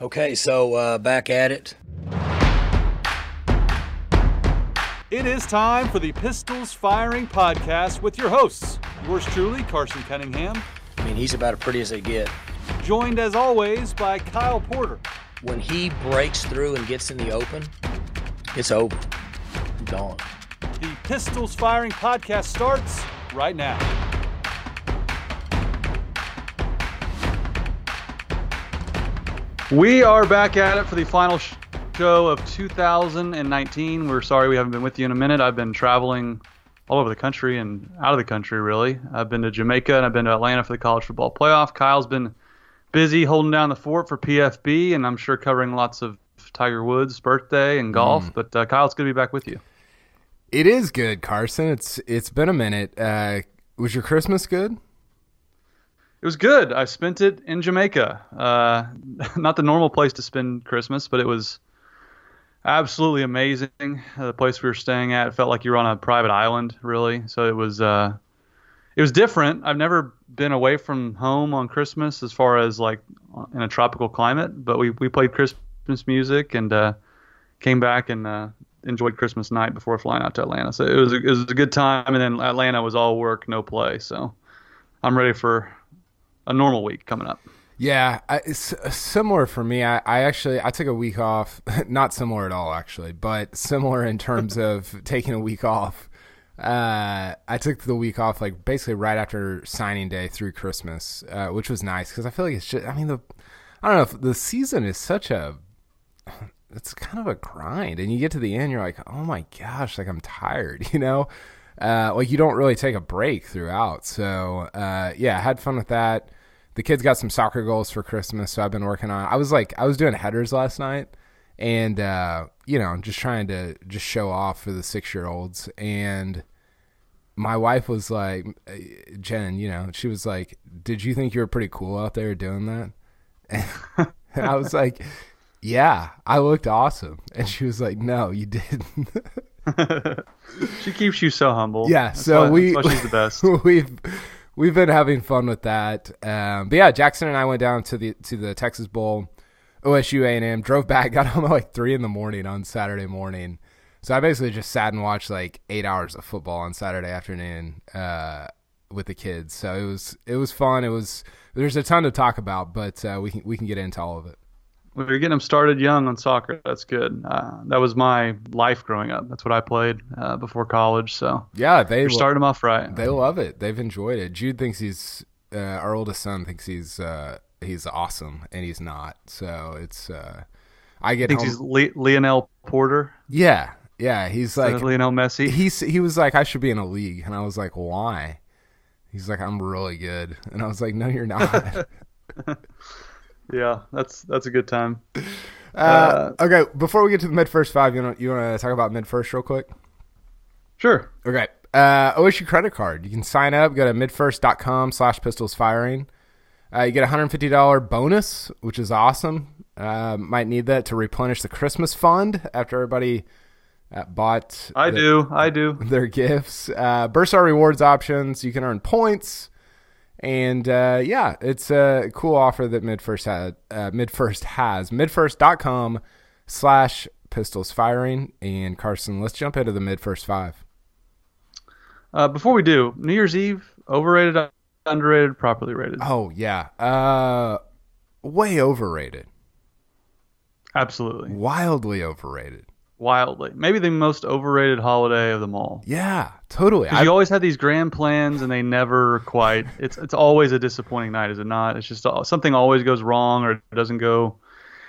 Okay, so uh, back at it. It is time for the Pistols Firing Podcast with your hosts, yours truly, Carson Cunningham, I mean, he's about as pretty as they get. joined as always by Kyle Porter. When he breaks through and gets in the open, it's over. Gone. The Pistols Firing Podcast starts right now. We are back at it for the final show of 2019. We're sorry we haven't been with you in a minute. I've been traveling all over the country and out of the country, really. I've been to Jamaica and I've been to Atlanta for the college football playoff. Kyle's been busy holding down the fort for PFB, and I'm sure covering lots of Tiger Woods' birthday and golf. But uh, Kyle, it's good to be back with you. It is good, Carson. It's it's been a minute. Uh, was your Christmas good? It was good. I spent it in Jamaica. Uh, not the normal place to spend Christmas, but it was absolutely amazing. Uh, the place we were staying at felt like you were on a private island, really. So it was uh, it was different. I've never been away from home on Christmas as far as like in a tropical climate, but we we played Christmas music and uh, came back and uh, enjoyed Christmas night before flying out to Atlanta. So it was a, it was a good time, and then Atlanta was all work, no play. So I'm ready for a normal week coming up. Yeah, it's similar for me. I, I actually I took a week off. Not similar at all, actually, but similar in terms of taking a week off. Uh, I took the week off like basically right after signing day through Christmas, uh, which was nice because I feel like it's just. I mean the, I don't know. The season is such a. It's kind of a grind, and you get to the end, you're like, oh my gosh, like I'm tired, you know. Uh, like you don't really take a break throughout. So uh, yeah, I had fun with that. The kids got some soccer goals for Christmas, so I've been working on. I was like, I was doing headers last night, and uh, you know, just trying to just show off for the six year olds. And my wife was like, Jen, you know, she was like, "Did you think you were pretty cool out there doing that?" And I was like, "Yeah, I looked awesome." And she was like, "No, you didn't." She keeps you so humble. Yeah, That's so why- we she's the best. we've we've been having fun with that. Um, but yeah, Jackson and I went down to the to the Texas Bowl, OSU A and M. Drove back, got home at like three in the morning on Saturday morning. So I basically just sat and watched like eight hours of football on Saturday afternoon uh, with the kids. So it was it was fun. It was there's a ton to talk about, but uh, we can we can get into all of it. We were getting them started young on soccer. That's good. Uh, that was my life growing up. That's what I played uh, before college. So Yeah, they starting them off right. They love it. They've enjoyed it. Jude thinks he's uh, our oldest son thinks he's uh, he's awesome, and he's not. So it's uh, I get Thinks home. he's Le- Lionel Porter, yeah, yeah. He's like like Lionel Messi. he's he was like I should be in a league, and I was like why? He's like I'm really good, and I was like no, you're not. yeah, that's that's a good time. uh, okay, before we get to the MidFirst five, you want you want to talk about MidFirst real quick? Sure. Okay. Uh, OSU credit card. You can sign up. Go to midfirst.com slash pistols firing. Uh, you get a $150 bonus, which is awesome. Uh, might need that to replenish the Christmas fund after everybody uh, bought I the- do. I do. their gifts. Uh, Bursar rewards options. You can earn points. And uh, yeah, it's a cool offer that MidFirst had. Uh, MidFirst has midfirst.com slash pistols firing. And Carson, let's jump into the MidFirst five. Uh, before we do, New Year's Eve, overrated, underrated, properly rated. Oh yeah, uh, way overrated, Absolutely. wildly overrated. Wildly. Maybe the most overrated holiday of them all. Yeah, totally. I, you always had these grand plans and they never quite. It's it's always a disappointing night, is it not? It's just uh, something always goes wrong or it doesn't go.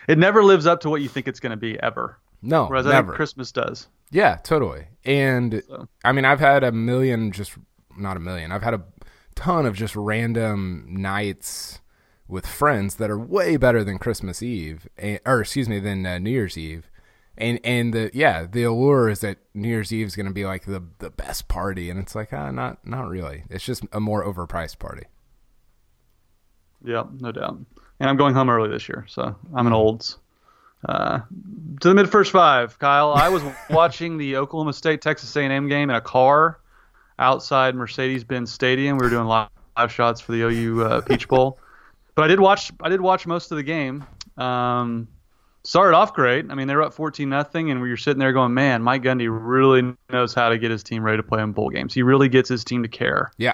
It never lives up to what you think it's going to be ever. no, Whereas I never. think Christmas does. yeah, totally. And So. I mean, I've had a million, just not a million. I've had a ton of just random nights with friends that are way better than Christmas Eve, or excuse me, than uh, New Year's Eve. And and the yeah, the allure is that New Year's Eve is going to be like the the best party, and it's like ah, not not really. It's just a more overpriced party. Yeah, no doubt. And I'm going home early this year, so I'm an olds. Uh, to the MidFirst five, Kyle. I was watching the Oklahoma State Texas A&M game in a car outside Mercedes-Benz Stadium. We were doing live, live shots for the OU uh, Peach Bowl, but I did watch. I did watch most of the game. Um, started off great. I mean, they were up 14 nothing, and we were sitting there going, "Man, Mike Gundy really knows how to get his team ready to play in bowl games. He really gets his team to care." Yeah.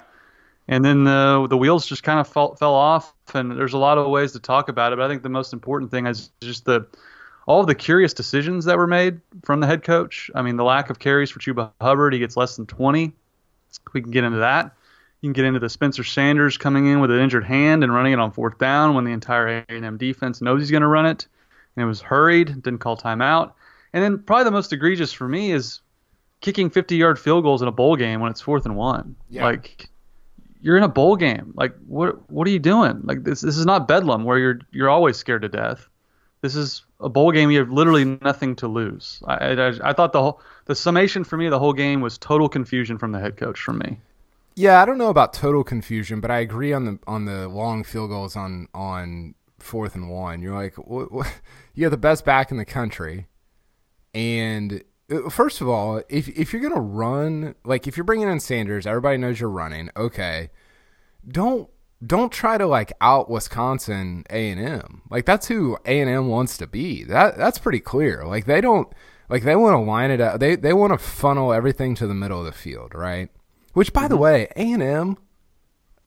And then the the wheels just kind of fell, fell off, and there's a lot of ways to talk about it. But I think the most important thing is just the all of the curious decisions that were made from the head coach. I mean, the lack of carries for Chuba Hubbard, he gets less than 20. We can get into that. You can get into the Spencer Sanders coming in with an injured hand and running it on fourth down when the entire A&M defense knows he's going to run it. And it was hurried, didn't call timeout. And then probably the most egregious for me is kicking 50-yard field goals in a bowl game when it's fourth and one. Yeah. Like you're in a bowl game. Like what what are you doing? Like this this is not bedlam where you're you're always scared to death. This is a bowl game. You have literally nothing to lose. I, I, I thought the whole the summation for me the whole game was total confusion from the head coach from me. Yeah, I don't know about total confusion, but I agree on the on the long field goals on on fourth and one. You're like, what, what? you have the best back in the country, and uh, first of all, if if you're gonna run, like if you're bringing in Sanders, everybody knows you're running. Okay, don't don't try to like out Wisconsin A and M. Like that's who A and M wants to be. That that's pretty clear. Like they don't like they want to line it up. They they want to funnel everything to the middle of the field, right? Which, by the way, A and M,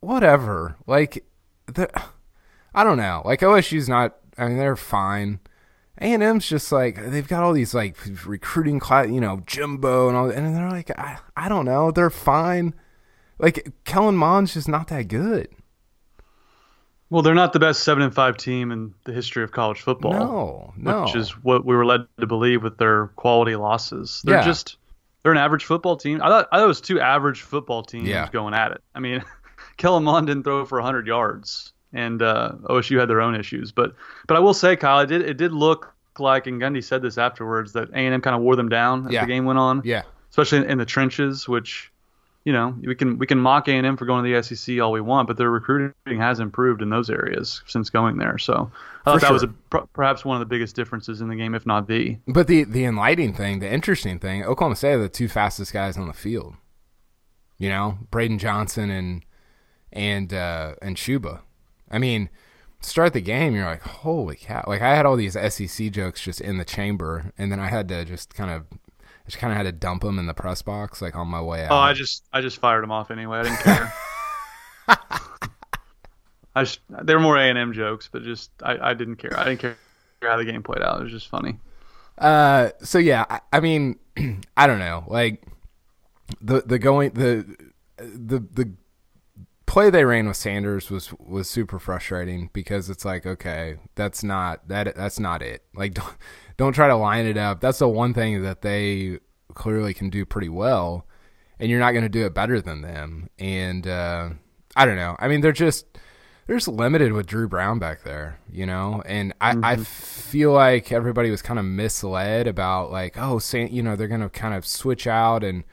whatever. Like the, I don't know. Like OSU's not. I mean, they're fine. A and M's just like they've got all these like recruiting class, you know, Jimbo and all, and they're like, I, I don't know, they're fine. Like Kellen Mond's just not that good. Well, they're not the best seven and five team in the history of college football. No, no. Which is what we were led to believe with their quality losses. They're Yeah. just they're an average football team. I thought I thought it was two average football teams Yeah. going at it. I mean, Kellen Mond didn't throw for 100 yards, and uh, OSU had their own issues. But but I will say, Kyle, it did it did look like, and Gundy said this afterwards, that A and M kind of wore them down as Yeah. the game went on, Yeah, especially in, in the trenches, which. You know, we can we can mock A and M for going to the SEC all we want, but their recruiting has improved in those areas since going there. So I thought For that was a, sure. perhaps one of the biggest differences in the game, if not the. but the the enlightening thing, the interesting thing, Oklahoma State are the two fastest guys on the field. You know, Braydon Johnson and and uh, and Chuba. I mean, start the game, you're like, holy cow! Like I had all these SEC jokes just in the chamber, and then I had to just kind of, I just kind of had to dump them in the press box, like on my way out. Oh, I just I just fired them off anyway. I didn't care. I just, they were more A and M jokes, but just I, I didn't care. I didn't care how the game played out. It was just funny. Uh, so yeah, I, I mean, I don't know, like the the going the the the play they ran with Sanders was was super frustrating because it's like, okay, that's not that that's not it. Like, don't don't try to line it up. That's the one thing that they clearly can do pretty well, and you're not going to do it better than them. And uh, I don't know. I mean, they're just they're just limited with Dru Brown back there, you know. And I, I feel like everybody was kind of misled about like, oh, San, you know, they're going to kind of switch out. And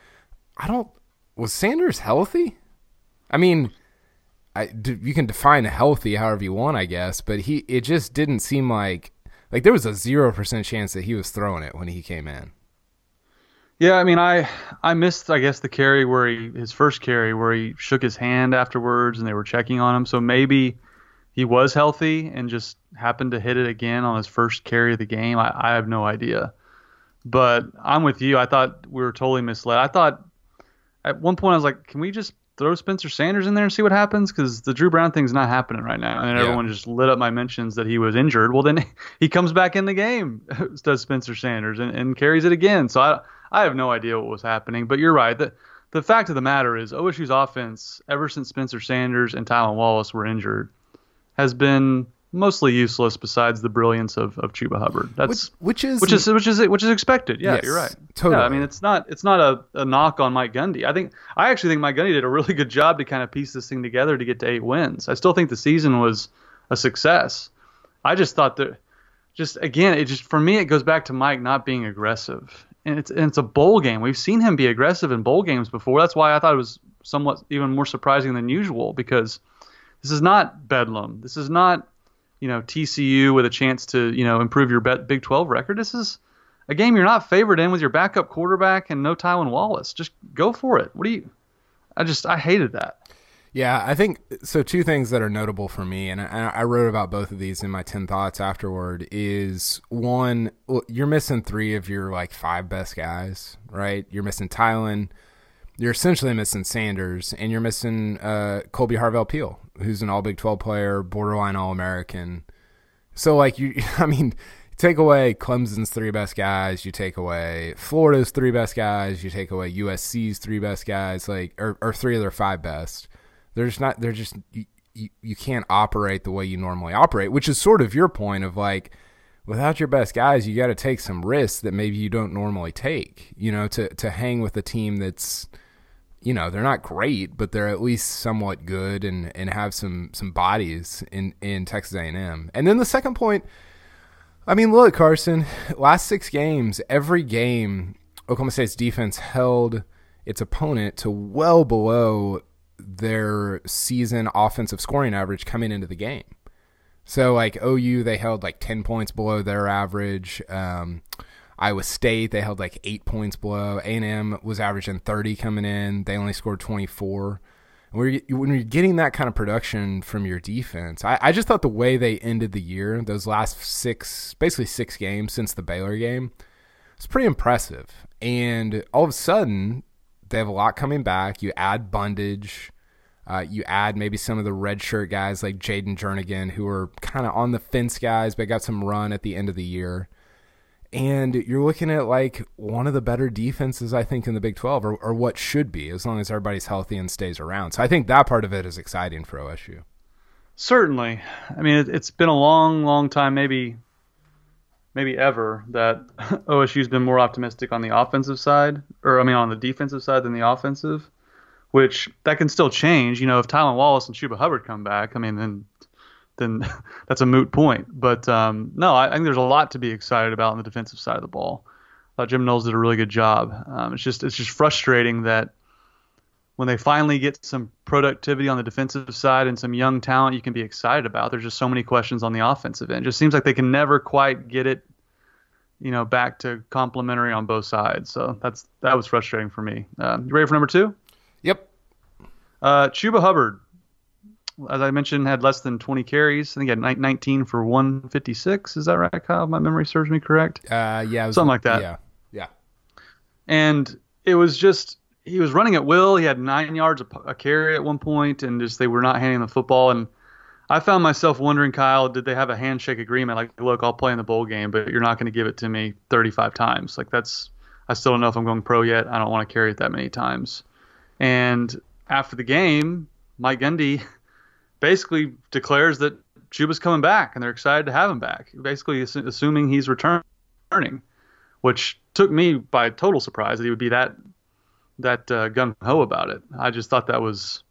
I don't. Was Sanders healthy? I mean, You can define healthy however you want, I guess. But he, it just didn't seem like like there was a zero percent chance that he was throwing it when he came in. Yeah, I mean, I I missed I guess the carry where he his first carry where he shook his hand afterwards and they were checking on him. So maybe he was healthy and just happened to hit it again on his first carry of the game. I, I have no idea. But I'm with you. I thought we were totally misled. I thought at one point I was like, can we just throw Spencer Sanders in there and see what happens? Because the Dru Brown thing's not happening right now. And then Yeah. everyone just lit up my mentions that he was injured. Well, then he comes back in the game, does Spencer Sanders, and, and carries it again. So I, I have no idea what was happening. But you're right. The, the fact of the matter is OSU's offense, ever since Spencer Sanders and Tylan Wallace were injured, has been mostly useless besides the brilliance of, of Chuba Hubbard. That's Which, which is which is which is which is expected. Yeah, Yes, you're right. totally. Yeah, I mean it's not it's not a, a knock on Mike Gundy. I think I actually think Mike Gundy did a really good job to kind of piece this thing together to get to eight wins. I still think the season was a success. I just thought that just again it just for me it goes back to Mike not being aggressive. And it's and it's a bowl game. We've seen him be aggressive in bowl games before. That's why I thought it was somewhat even more surprising than usual because this is not bedlam. This is not you know TCU with a chance to you know improve your Big 12 record. This is a game you're not favored in with your backup quarterback and no Tylan Wallace. Just go for it. What do you? I just I hated that. Yeah, I think so. Two things that are notable for me, and I, I wrote about both of these in my 10 thoughts afterward, is one, you're missing three of your like five best guys, right? You're missing Tylan, you're essentially missing Sanders, and you're missing uh, Kolby Harvell Peel, who's an all Big 12 player, borderline All American. So, like, you, I mean, take away Clemson's three best guys, you take away Florida's three best guys, you take away USC's three best guys, like, or, or three of their five best they're just not. They're just you, you, you can't operate the way you normally operate, which is sort of your point of like without your best guys, you got to take some risks that maybe you don't normally take. You know, to to hang with a team that's you know they're not great, but they're at least somewhat good and and have some some bodies in in Texas A&M. And then the second point, I mean, look, Carson, last six games, every game, Oklahoma State's defense held its opponent to well below their season offensive scoring average coming into the game. So like OU, they held like ten points below their average. Um, Iowa State, they held like eight points below. A and M was averaging thirty coming in. They only scored twenty four. When you're getting that kind of production from your defense, I, I just thought the way they ended the year, those last six, basically six games since the Baylor game, it's pretty impressive. And all of a sudden, they have a lot coming back. You add Bundage. Uh, you add maybe some of the red shirt guys like Jaden Jernigan, who are kind of on the fence guys, but got some run at the end of the year. And you're looking at like one of the better defenses, I think, in the Big 12, or, or what should be, as long as everybody's healthy and stays around. So I think that part of it is exciting for OSU. Certainly. I mean, it, it's been a long, long time, maybe maybe ever that OSU's been more optimistic on the offensive side, or I mean on the defensive side than the offensive, which that can still change. You know, if Tylan Wallace and Chuba Hubbard come back, I mean then then that's a moot point. But um, no, I, I, think there's a lot to be excited about on the defensive side of the ball. I thought Jim Knowles did a really good job. Um, it's just it's just frustrating that when they finally get some productivity on the defensive side and some young talent you can be excited about, there's just so many questions on the offensive end. It just seems like they can never quite get it, you know, back to complementary on both sides. So that's that was frustrating for me. Uh, you ready for number two? Yep. Uh, Chuba Hubbard, as I mentioned, had less than 20 carries. I think he had 19 for 156. Is that right, Kyle? My memory serves me correct. Uh, yeah, something like that. Yeah, yeah. And it was just he was running at will. He had nine yards a, a carry at one point, and just they were not handing the football. And I found myself wondering, Kyle, did they have a handshake agreement? Like, look, I'll play in the bowl game, but you're not going to give it to me 35 times. Like that's I still don't know if I'm going pro yet. I don't want to carry it that many times. And after the game, Mike Gundy basically declares that Chuba's coming back, and they're excited to have him back. Basically, assuming he's returning, which took me by total surprise that he would be that that uh, gun ho about it. I just thought that was,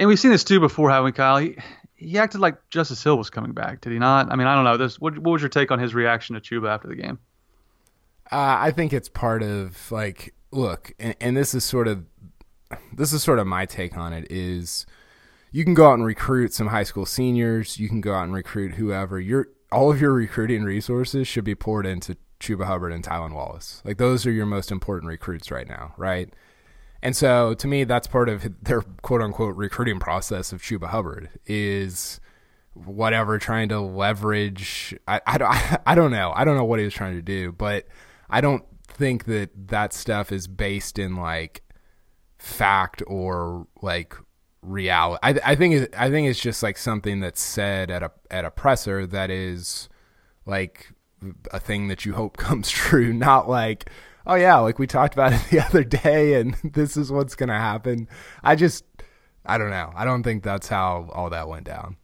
and we've seen this too before, haven't we, Kyle? He, he acted like Justice Hill was coming back, did he not? I mean, I don't know. This, what, what was your take on his reaction to Chuba after the game? Uh, I think it's part of like, look, and, and this is sort of, this is sort of my take on it is you can go out and recruit some high school seniors. You can go out and recruit whoever. Your all of your recruiting resources should be poured into Chuba Hubbard and Tylan Wallace. Like those are your most important recruits right now, right? And so to me, that's part of their quote unquote recruiting process of Chuba Hubbard is whatever trying to leverage. I, I, don't, I don't know. I don't know what he was trying to do, but I don't think that that stuff is based in like fact or like reality. I, I think I think it's just like something that's said at a at a presser that is like a thing that you hope comes true, not like, oh yeah, like we talked about it the other day and this is what's to happen. I just I don't know. I don't think that's how all that went down.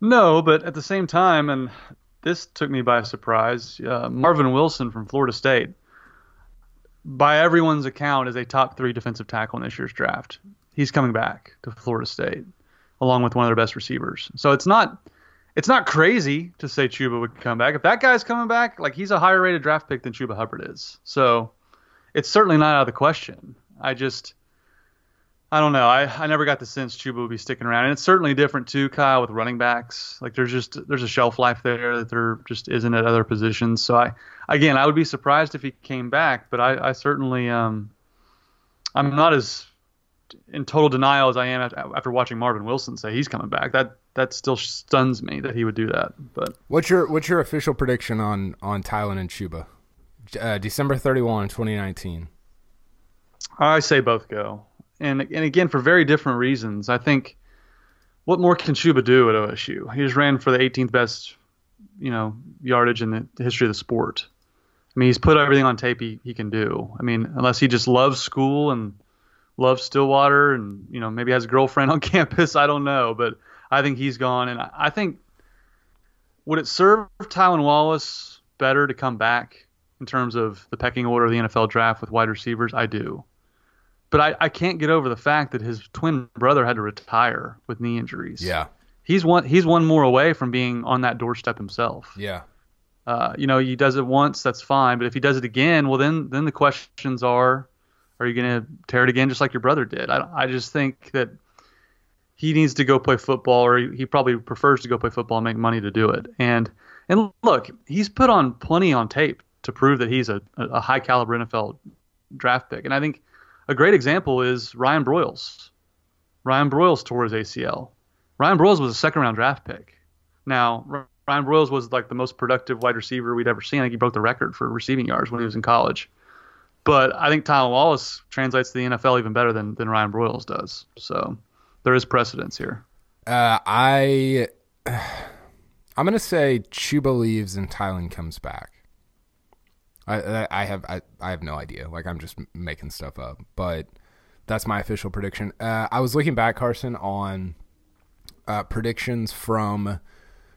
No, but at the same time and this took me by surprise. Uh, Marvin Wilson from Florida State by everyone's account is a top 3 defensive tackle in this year's draft. He's coming back to Florida State along with one of their best receivers. So it's not it's not crazy to say Chuba would come back. If that guy's coming back, like he's a higher rated draft pick than Chuba Hubbard is. So it's certainly not out of the question. I just I don't know. I, I never got the sense Chuba would be sticking around. And it's certainly different too, Kyle, with running backs. Like there's just there's a shelf life there that there just isn't at other positions. So I again I would be surprised if he came back, but I, I certainly um I'm not as in total denial as I am after, watching Marvin Wilson say he's coming back. That that still stuns me that he would do that. But what's your what's your official prediction on on Tylan and Chuba? Uh, December 31, 2019. I say both go, and and again for very different reasons. I think what more can Chuba do at OSU? He just ran for the 18th best, you know, yardage in the history of the sport. I mean, he's put everything on tape he, he can do. I mean, unless he just loves school and loves Stillwater and, you know, maybe has a girlfriend on campus, I don't know. But I think he's gone. And I, I think, would it serve Tylan Wallace better to come back in terms of the pecking order of the NFL draft with wide receivers? I do. But I, I can't get over the fact that his twin brother had to retire with knee injuries. Yeah. He's one he's one more away from being on that doorstep himself. Yeah. Uh, you know, he does it once, that's fine. But if he does it again, well, then then the questions are, are you going to tear it again just like your brother did? I, I just think that he needs to go play football, or he, he probably prefers to go play football and make money to do it. And and look, he's put on plenty on tape to prove that he's a, a high caliber NFL draft pick. And I think a great example is Ryan Broyles. Ryan Broyles tore his ACL. Ryan Broyles was a second round draft pick. Now, Ryan Broyles was like the most productive wide receiver we'd ever seen. I think he broke the record for receiving yards when he was in college. But I think Tylan Wallace translates to the NFL even better than, than Ryan Broyles does. So there is precedence here. Uh, I I'm gonna say Chuba leaves and Tylan comes back. I, I have I, I have no idea. Like I'm just making stuff up, but that's my official prediction. Uh, I was looking back, Carson, on uh, predictions from.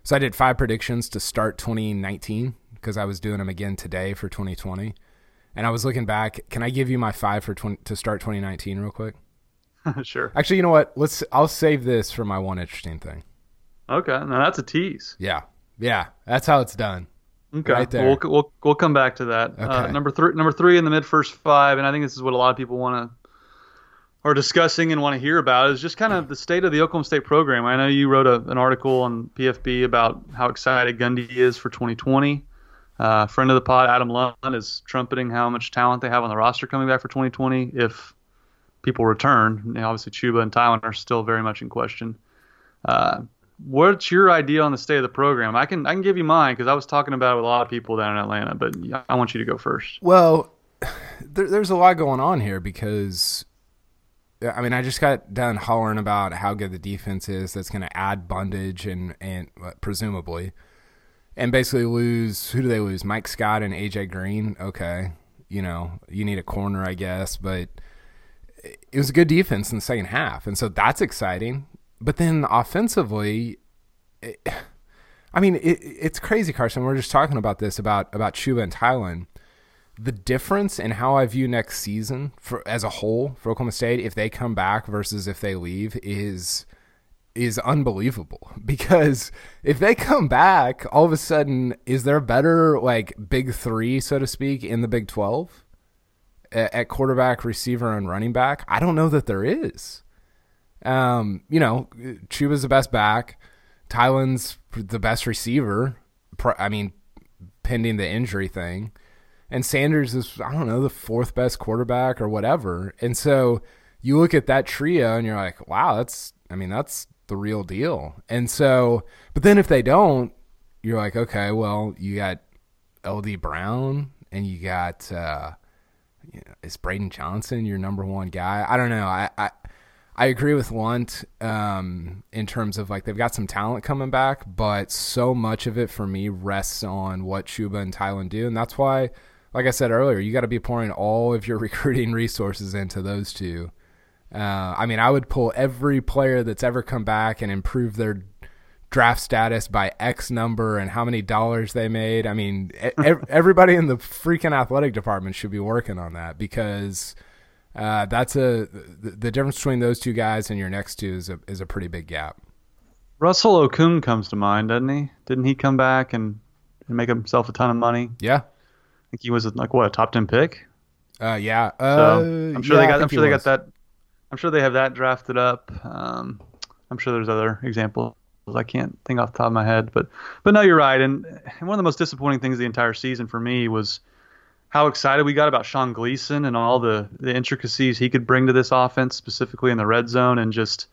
So I did five predictions to start 2019 because I was doing them again today for 2020, and I was looking back. Can I give you my five for 20, to start 2019 real quick? sure. Actually, you know what? Let's. I'll save this for my one interesting thing. Okay, now that's a tease. Yeah, yeah, that's how it's done. Okay, right there. We'll, we'll we'll come back to that. Uh, okay. Uh, number three, number three in the MidFirst five, and I think this is what a lot of people want to are discussing and want to hear about is just kind of the state of the Oklahoma State program. I know you wrote a, an article on PFB about how excited Gundy is for 2020. Uh, friend of the pod, Adam Lunt, is trumpeting how much talent they have on the roster coming back for 2020 if people return. Obviously, Chuba and Tylan are still very much in question. Uh, what's your idea on the state of the program? I can I can give you mine because I was talking about it with a lot of people down in Atlanta, but I want you to go first. Well, there, there's a lot going on here because. I mean, I just got done hollering about how good the defense is. That's going to add Bundage and and presumably, and basically lose. Who do they lose? Mike Scott and AJ Green. Okay, you know you need a corner, I guess, but it was a good defense in the second half, and so that's exciting. But then offensively, it, I mean, it, it's crazy, Carson. We're just talking about this about about Chuba and Tylan. The difference in how I view next season for as a whole for Oklahoma State, if they come back versus if they leave, is is unbelievable. Because if they come back, all of a sudden, is there a better like big three, so to speak, in the Big Twelve at quarterback, receiver, and running back? I don't know that there is. Um, you know, Chuba's the best back. Tylan's the best receiver. I mean, pending the injury thing. And Sanders is, I don't know, the fourth best quarterback or whatever. And so you look at that trio and you're like, wow, that's, I mean, that's the real deal. And so, but then if they don't, you're like, okay, well, you got LD Brown and you got, uh, you know, is Braydon Johnson your number one guy? I don't know. I, I I agree with Lunt um, in terms of like they've got some talent coming back, but so much of it for me rests on what Chuba and Tylan do, and that's why, like I said earlier, you got to be pouring all of your recruiting resources into those two. Uh, I mean, I would pull every player that's ever come back and improve their draft status by X number and how many dollars they made. I mean, everybody in the freaking athletic department should be working on that because uh, that's a the, the, difference between those two guys and your next two is a is a pretty big gap. Russell Okung comes to mind, doesn't he? Didn't he come back and, and make himself a ton of money? Yeah, I think he was like what a top ten pick. Uh, yeah. Uh, so I'm sure yeah, they got. I'm sure they was. got that. I'm sure they have that drafted up. Um, I'm sure there's other examples. I can't think off the top of my head, but but no, you're right. And, and one of the most disappointing things the entire season for me was how excited we got about Sean Gleeson and all the the intricacies he could bring to this offense, specifically in the red zone, and just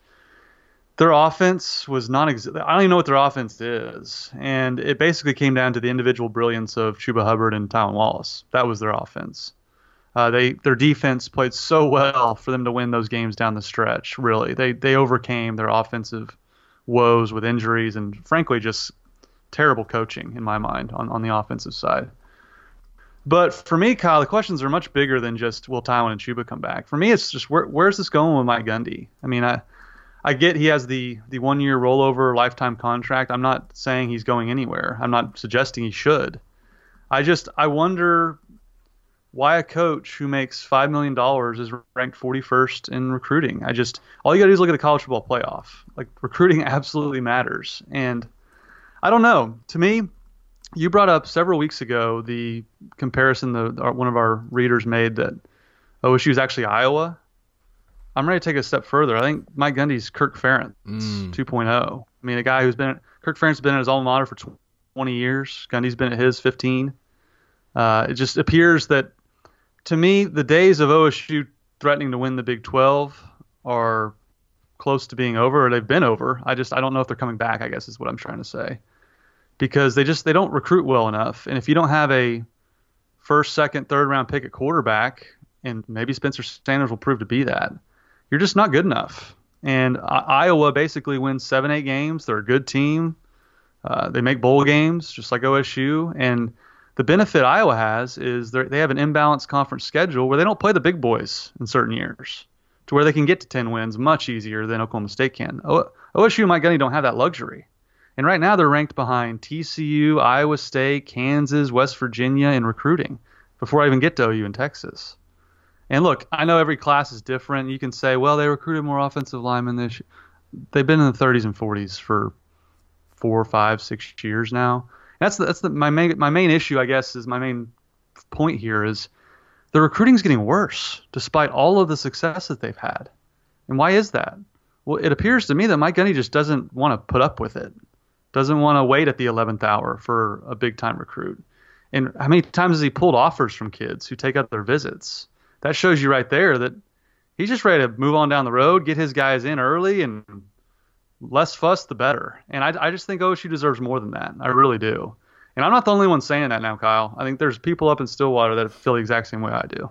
their offense was non-existent. I don't even know what their offense is. And it basically came down to the individual brilliance of Chuba Hubbard and Tylan Wallace. That was their offense. Uh, they their defense played so well for them to win those games down the stretch. Really, they they overcame their offensive woes with injuries and frankly just terrible coaching in my mind on, on the offensive side. But for me, Kyle, the questions are much bigger than just will Tylan and Chuba come back. For me, it's just where, where's this going with Mike Gundy? I mean, I I get he has the the one year rollover lifetime contract. I'm not saying he's going anywhere. I'm not suggesting he should. I just I wonder why a coach who makes five million dollars is ranked 41st in recruiting. I just all you got to do is look at the college football playoff. Like recruiting absolutely matters, and I don't know. To me, you brought up several weeks ago the comparison that one of our readers made that OSU is actually Iowa. I'm ready to take a step further. I think Mike Gundy's Kirk Ferentz mm. 2.0. I mean, a guy who's been Kirk Ferentz has been at his alma mater for 20 years. Gundy's been at his 15. Uh, it just appears that, to me, the days of OSU threatening to win the Big 12 are close to being over, or they've been over. I just I don't know if they're coming back. I guess is what I'm trying to say, because they just they don't recruit well enough, and if you don't have a first, second, third round pick at quarterback, and maybe Spencer Sanders will prove to be that you're just not good enough. And Iowa basically wins seven, eight games. They're a good team. Uh, they make bowl games just like OSU. And the benefit Iowa has is they have an imbalanced conference schedule where they don't play the big boys in certain years, to where they can get to 10 wins much easier than Oklahoma State can. O- OSU and Mike Gundy don't have that luxury. And right now they're ranked behind TCU, Iowa State, Kansas, West Virginia in recruiting before I even get to OU in Texas. And look, I know every class is different. You can say, well, they recruited more offensive linemen this year. They've been in the 30s and 40s for four, five, six years now. That's the, that's the, my main my main issue, I guess, is my main point here is the recruiting's getting worse despite all of the success that they've had. And why is that? Well, it appears to me that Mike Gundy just doesn't want to put up with it, doesn't want to wait at the 11th hour for a big time recruit. And how many times has he pulled offers from kids who take up their visits? that shows you right there that he's just ready to move on down the road, get his guys in early, and less fuss the better. And I, I just think OSU deserves more than that. I really do. And I'm not the only one saying that now, Kyle. I think there's people up in Stillwater that feel the exact same way I do.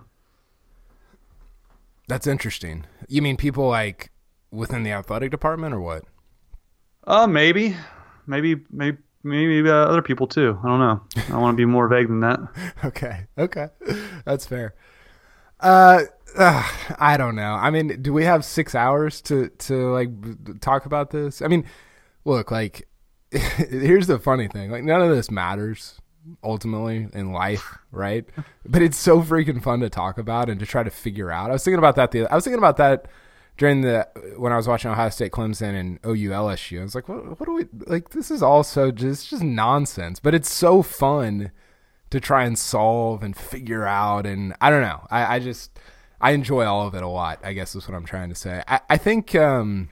That's interesting. You mean people like within the athletic department or what? Uh, maybe, maybe, maybe, maybe uh, other people too. I don't know. I want to be more vague than that. okay, okay, that's fair. Uh, uh, I don't know. I mean, do we have six hours to to like talk about this? I mean, look, like, here's the funny thing: like, none of this matters ultimately in life, right? but it's so freaking fun to talk about and to try to figure out. I was thinking about that. The I was thinking about that during the when I was watching Ohio State, Clemson, and OU LSU. I was like, what, what do we like? This is also just just nonsense, but it's so fun to try and solve and figure out. And I don't know. I, I just I enjoy all of it a lot. I guess is what I'm trying to say. I, I think um,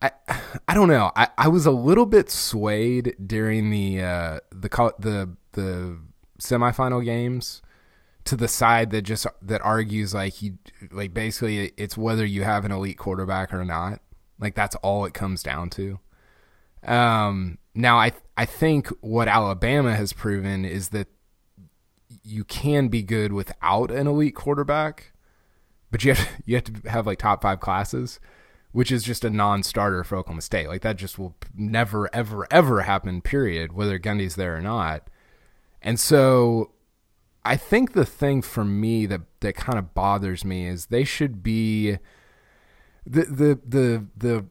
I I don't know. I, I was a little bit swayed during the uh, the the the semifinal games to the side that just that argues like you like basically it's whether you have an elite quarterback or not. Like that's all it comes down to. Um, now, I I think what Alabama has proven is that you can be good without an elite quarterback, but you have, you have to have like top five classes, which is just a non-starter for Oklahoma State. Like that just will never, ever, ever happen. Period. Whether Gundy's there or not, and so I think the thing for me that that kind of bothers me is they should be the the the the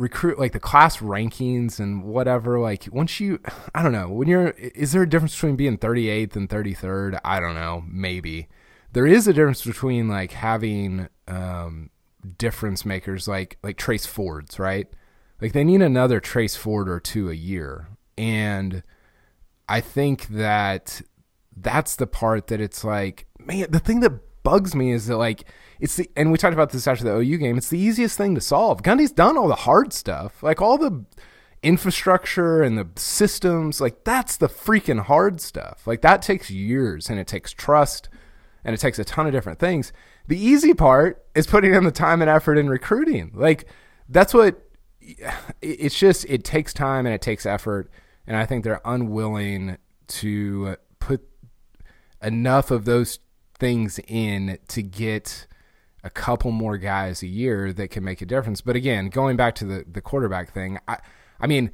recruit like the class rankings and whatever like once you i don't know when you're is there a difference between being 38th and 33rd i don't know maybe. There is a difference between like having um difference makers like like Trace Fords right? Like they need another Trace Ford or two a year. And i think that that's the part that it's like man the thing that bugs me is that like it's the and we talked about this after the OU game. It's the easiest thing to solve. Gundy's done all the hard stuff, like all the infrastructure and the systems. Like that's the freaking hard stuff. Like that takes years and it takes trust and it takes a ton of different things. The easy part is putting in the time and effort in recruiting. Like that's what it's just it takes time and it takes effort and I think they're unwilling to put enough of those things in to get a couple more guys a year that can make a difference. But again, going back to the the quarterback thing, I I mean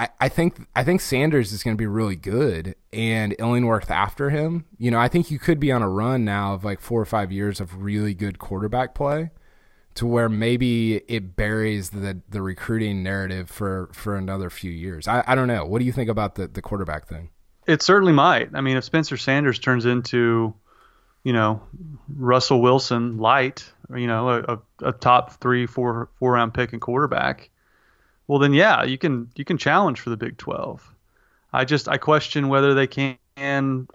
I, I think I think Sanders is going to be really good, and Illingworth after him. You know, I think you could be on a run now of like four or five years of really good quarterback play, to where maybe it buries the the recruiting narrative for for another few years. I, I don't know. What do you think about the the quarterback thing? It certainly might. I mean, if Spencer Sanders turns into, you know, Russell Wilson light, you know, a, a top three, four, four round pick and quarterback, well then yeah, you can you can challenge for the Big 12. I just I question whether they can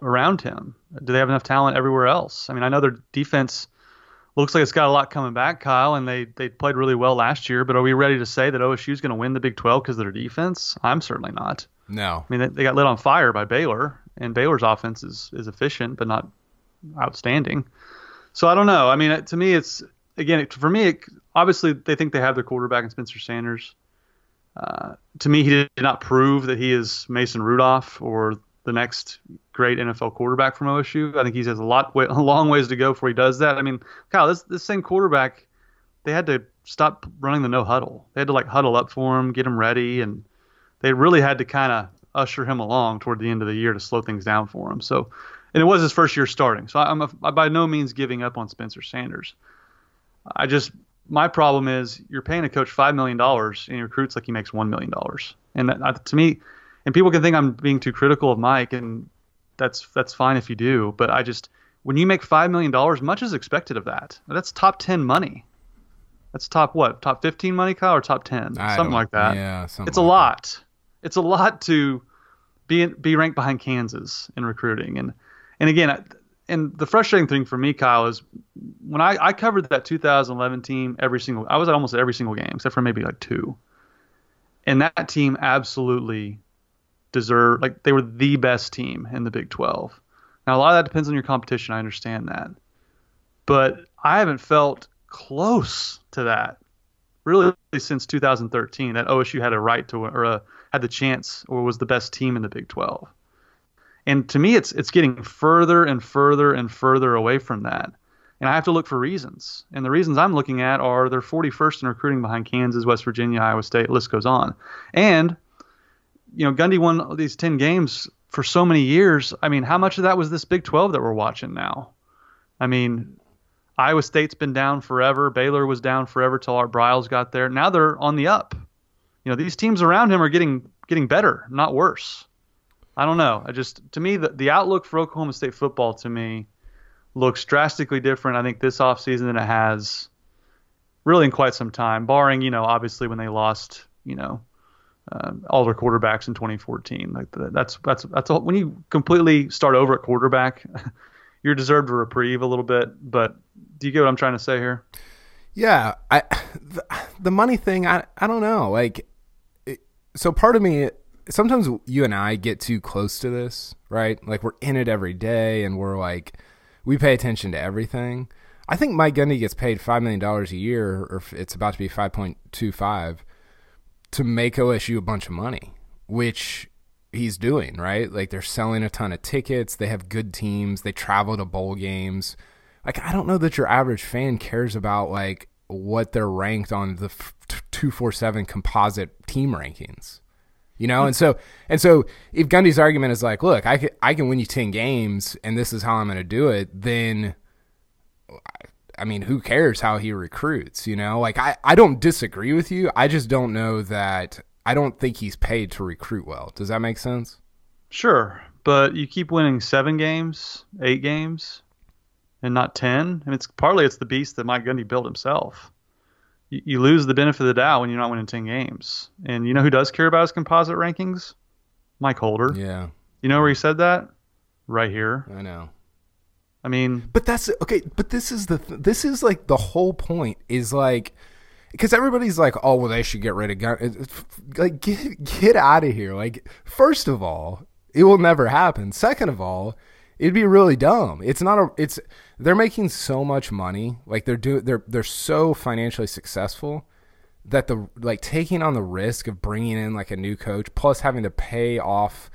around him. Do they have enough talent everywhere else? I mean, I know their defense looks like it's got a lot coming back, Kyle, and they they played really well last year. But are we ready to say that OSU is going to win the Big 12 because of their defense? I'm certainly not. No. I mean, they, got lit on fire by Baylor, and Baylor's offense is is efficient but not outstanding. So I don't know. I mean, to me, it's again for me. It, obviously, they think they have their quarterback in Spencer Sanders. Uh, to me, he did not prove that he is Mason Rudolph or the next great NFL quarterback from OSU. I think he has a lot, way, a long ways to go before he does that. I mean, Kyle, this this same quarterback, they had to stop running the no huddle. They had to like huddle up for him, get him ready, and they really had to kind of usher him along toward the end of the year to slow things down for him. So, and it was his first year starting. So I'm, a, I'm by no means giving up on Spencer Sanders. I just my problem is you're paying a coach five million dollars and he recruits like he makes one million dollars, and that, to me, and people can think I'm being too critical of Mike, and that's that's fine if you do, but I just when you make five million dollars, much is expected of that. That's top ten money. That's top what? Top fifteen money, Kyle, or top ten? Something like that. Yeah, something it's like a lot. It's a lot to be be ranked behind Kansas in recruiting, and and again, and the frustrating thing for me, Kyle, is when I, I covered that 2011 team every single, I was at almost every single game except for maybe like two, and that team absolutely deserved, like they were the best team in the Big 12. Now a lot of that depends on your competition. I understand that, but I haven't felt close to that really since 2013 that OSU had a right to or a, had the chance or was the best team in the Big 12. And to me, it's it's getting further and further and further away from that. And I have to look for reasons. And the reasons I'm looking at are they're 41st in recruiting behind Kansas, West Virginia, Iowa State. List goes on. And you know, Gundy won these 10 games for so many years. I mean, how much of that was this Big 12 that we're watching now? I mean, Iowa State's been down forever. Baylor was down forever till Art Briles got there. Now they're on the up. You know, these teams around him are getting getting better, not worse. I don't know. I just to me the the outlook for Oklahoma State football to me looks drastically different. I think this offseason than it has really in quite some time, barring you know obviously when they lost you know uh, all their quarterbacks in 2014. Like that's that's that's all, when you completely start over at quarterback, you're deserved a reprieve a little bit. But do you get what I'm trying to say here? Yeah, I the, the money thing. I I don't know. Like, so part of me sometimes you and I get too close to this, right? Like we're in it every day and we're like we pay attention to everything. I think Mike Gundy gets paid five million dollars a year, or it's about to be five point two five, to make OSU a bunch of money, which he's doing, right? Like they're selling a ton of tickets, they have good teams, they travel to bowl games. Like I don't know that your average fan cares about like what they're ranked on the two four seven composite team rankings you know? And so and so if gundy's argument is like look i can, I can win you 10 games and this is how i'm going to do it then i mean who cares how he recruits you know? Like I, I don't disagree with you. I just don't know that i don't think he's paid to recruit well. Does that make sense? Sure but you keep winning seven games eight games and not 10 and it's partly it's the beast that mike gundy built himself you, you lose the benefit of the doubt when you're not winning 10 games. And you know who does care about his composite rankings? Mike Holder. Yeah. You know where he said that? Right here. I know. I mean, but that's okay. But this is the this is like the whole point is like because everybody's like, oh well, they should get rid of gun. Like get get out of here. Like first of all, it will never happen. Second of all, it'd be really dumb. It's not a. It's they're making so much money. Like they're doing. They're they're so financially successful that the like taking on the risk of bringing in like a new coach plus having to pay off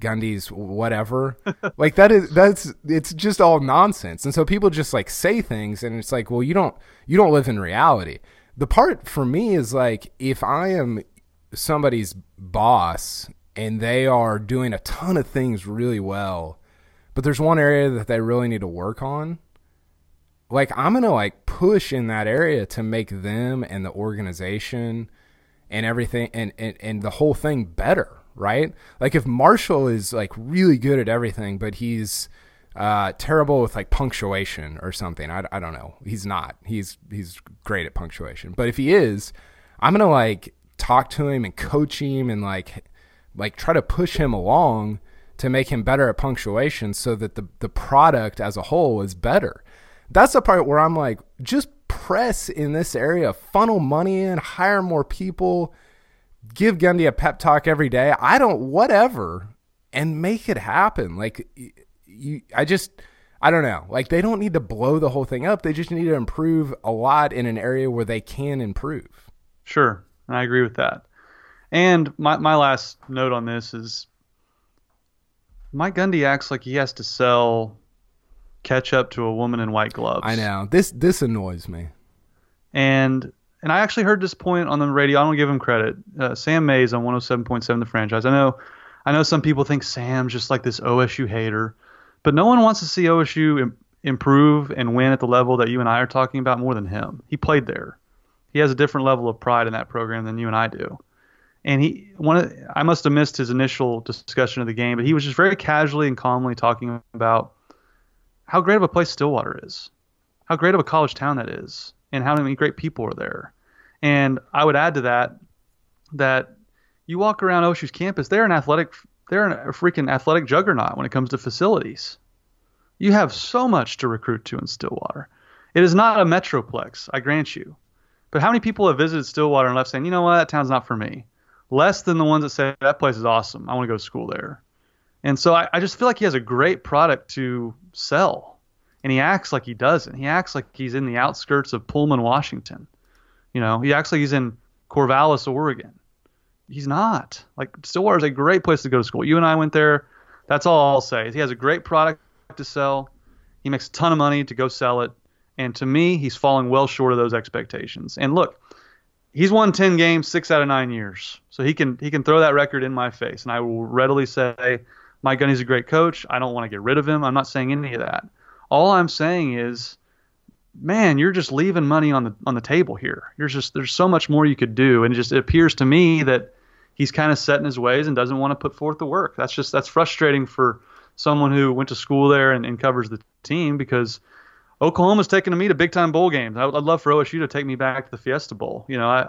Gundy's whatever. like that is that's it's just all nonsense. And so people just like say things and it's like, well, you don't you don't live in reality. The part for me is like if I am somebody's boss and they are doing a ton of things really well, but there's one area that they really need to work on. Like I'm to like push in that area to make them and the organization and everything and, and, and the whole thing better right? Like if Marshall is like really good at everything, but he's uh, terrible with like punctuation or something. I, I don't know. He's not. He's he's great at punctuation. But if he is, I'm gonna like talk to him and coach him and like like try to push him along to make him better at punctuation so that the the product as a whole is better. That's the part where I'm like, just press in this area, funnel money in, hire more people give Gundy a pep talk every day. I don't, whatever, and make it happen. Like, you, I just, I don't know. Like, they don't need to blow the whole thing up. They just need to improve a lot in an area where they can improve. Sure. I agree with that. And my, my last note on this is Mike Gundy acts like he has to sell ketchup to a woman in white gloves. I know. This this annoys me. And and I actually heard this point on the radio. I don't give him credit. Uh, Sam Mayes on 107.7 The Franchise. I know, I know some people think Sam's just like this OSU hater, but no one wants to see OSU Im- improve and win at the level that you and I are talking about more than him. He played there. He has a different level of pride in that program than you and I do. And he, one, of, I must have missed his initial discussion of the game, but he was just very casually and calmly talking about how great of a place Stillwater is, how great of a college town that is, and how many great people are there. And I would add to that that you walk around OSU's campus, they're an athletic, they're a freaking athletic juggernaut when it comes to facilities. You have so much to recruit to in Stillwater. It is not a metroplex, I grant you. But how many people have visited Stillwater and left saying, you know what, that town's not for me? Less than the ones that say, that place is awesome. I want to go to school there. And so I, I just feel like he has a great product to sell. And he acts like he doesn't. He acts like he's in the outskirts of Pullman, Washington. You know, he acts like he's in Corvallis, Oregon. He's not. Like Stillwater is a great place to go to school. You and I went there. That's all I'll say. He has a great product to sell. He makes a ton of money to go sell it. And to me, he's falling well short of those expectations. And look, he's won 10 games, six out of nine years. So he can he can throw that record in my face, and I will readily say, Mike Gundy's a great coach. I don't want to get rid of him. I'm not saying any of that. All I'm saying is man, you're just leaving money on the on the table here. You're just there's so much more you could do, and it just it appears to me that he's kind of set in his ways and doesn't want to put forth the work. That's just that's frustrating for someone who went to school there and, and covers the team because Oklahoma's taking me to big time bowl games. I, would love for OSU to take me back to the Fiesta Bowl. You know, I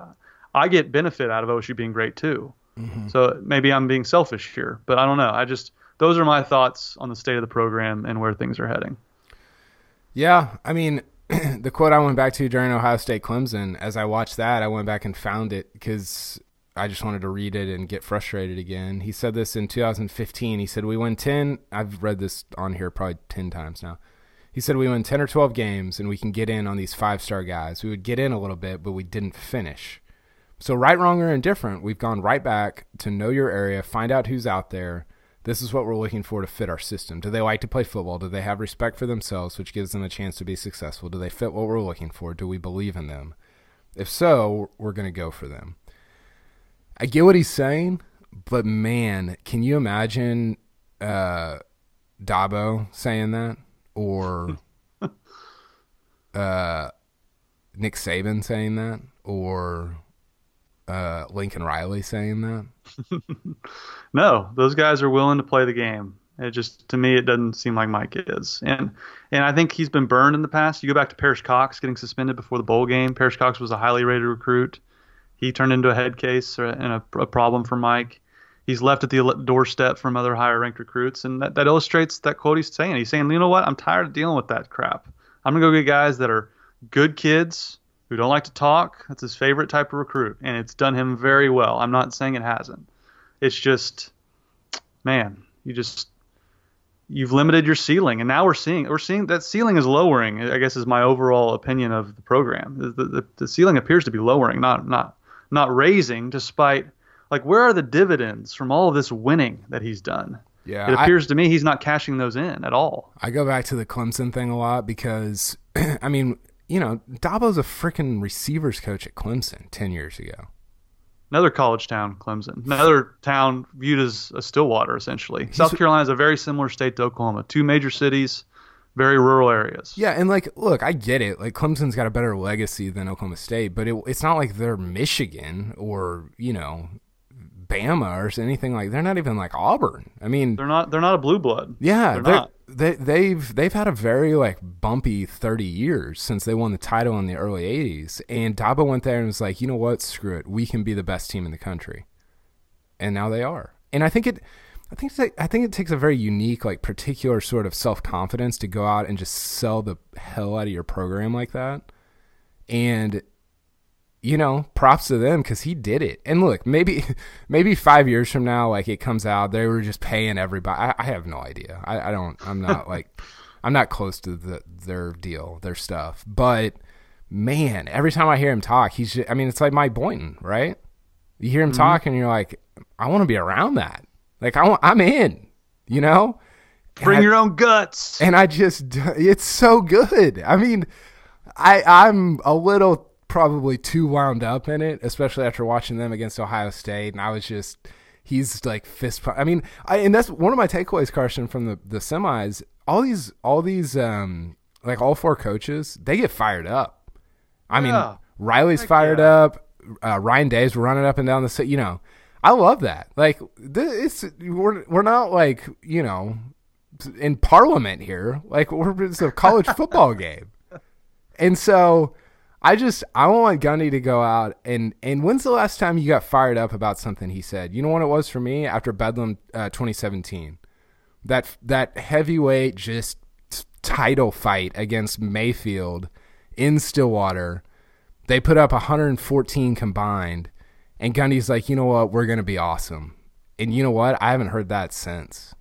I get benefit out of OSU being great too. Mm-hmm. So maybe I'm being selfish here, but I don't know. I just those are my thoughts on the state of the program and where things are heading. Yeah, I mean, the quote I went back to during Ohio State Clemson, as I watched that, I went back and found it because I just wanted to read it and get frustrated again. He said this in 2015. He said, We win 10. I've read this on here probably 10 times now. He said, We win 10 or 12 games and we can get in on these five star guys. We would get in a little bit, but we didn't finish. So, right, wrong, or indifferent, we've gone right back to know your area, find out who's out there, this is what we're looking for to fit our system. Do they like to play football? Do they have respect for themselves, which gives them a chance to be successful? Do they fit what we're looking for? Do we believe in them? If so, we're going to go for them. I get what he's saying, but man, can you imagine uh, Dabo saying that or uh, Nick Saban saying that or uh, Lincoln Riley saying that? no, those guys are willing to play the game. It just to me it doesn't seem like Mike is, and and I think he's been burned in the past. You go back to Perrish Cox getting suspended before the bowl game. Perrish Cox was a highly rated recruit. He turned into a head case and a, a problem for Mike. He's left at the doorstep from other higher ranked recruits, and that, that illustrates that quote he's saying. He's saying, you know what? I'm tired of dealing with that crap. I'm gonna go get guys that are good kids who don't like to talk. That's his favorite type of recruit, and it's done him very well. I'm not saying it hasn't. It's just, man, you just you've limited your ceiling, and now we're seeing we're seeing that ceiling is lowering. I guess is my overall opinion of the program. The, the, the ceiling appears to be lowering, not not not raising, despite like where are the dividends from all of this winning that he's done? Yeah, it appears I, to me he's not cashing those in at all. I go back to the Clemson thing a lot because, I mean, you know, Dabo's a freaking receivers coach at Clemson ten years ago. Another college town, Clemson. Another town viewed as a Stillwater, essentially. He's, South Carolina is a very similar state to Oklahoma. Two major cities, very rural areas. Yeah, and like, look, I get it. Like, Clemson's got a better legacy than Oklahoma State, but it, it's not like they're Michigan or you know Bama or anything like. They're not even like Auburn. I mean, they're not. They're not a blue blood. Yeah, they're, they're not. They they've they've had a very like bumpy thirty years since they won the title in the early '80s, and Dabo went there and was like, you know what, screw it, we can be the best team in the country, and now they are. And I think it. I think I think it takes a very unique, like particular sort of self confidence to go out and just sell the hell out of your program like that. And you know, props to them because he did it. And look, maybe maybe five years from now, like it comes out, they were just paying everybody. I, I have no idea. I, I don't. I'm not like I'm not close to the, their deal, their stuff. But man, every time I hear him talk, he's. Just, I mean, it's like Mike Boynton, right? You hear him mm-hmm. talk, and you're like, I want to be around that. Like I want, I'm in. You know, bring your own guts. And I just, it's so good. I mean, I I'm a little probably too wound up in it, especially after watching them against Ohio State. And I was just, he's like fist. Pump. I mean, I and that's one of my takeaways, Carson, from the the semis. All these, all these, um, like all four coaches, they get fired up. I yeah. mean, Riley's Heck fired yeah. up. Uh, Ryan Day's running up and down the, you know, I love that. Like, it's we're we're not like you know in Parliament here. Like, we're it's a college football game, and so I just I want Gundy to go out and and when's the last time you got fired up about something he said? You know what it was for me after Bedlam uh, 2017. That that heavyweight just title fight against Mayfield in Stillwater. They put up 114 combined and Gundy's like, "You know what? We're going to be awesome." And you know what? I haven't heard that since.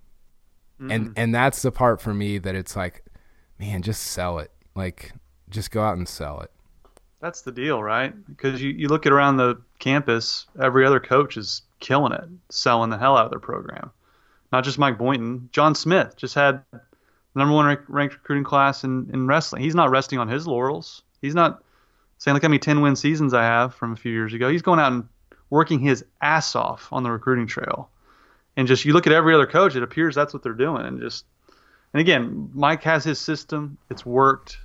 Mm-hmm. And and that's the part for me that it's like, man, just sell it. Like just go out and sell it. That's the deal, right? Because you, you look at around the campus, every other coach is killing it, selling the hell out of their program. Not just Mike Boynton. John Smith just had the number one ranked recruiting class in, in wrestling. He's not resting on his laurels. He's not saying, look how many 10 win seasons I have from a few years ago. He's going out and working his ass off on the recruiting trail. And just you look at every other coach, it appears that's what they're doing. And just, and again, Mike has his system. It's worked.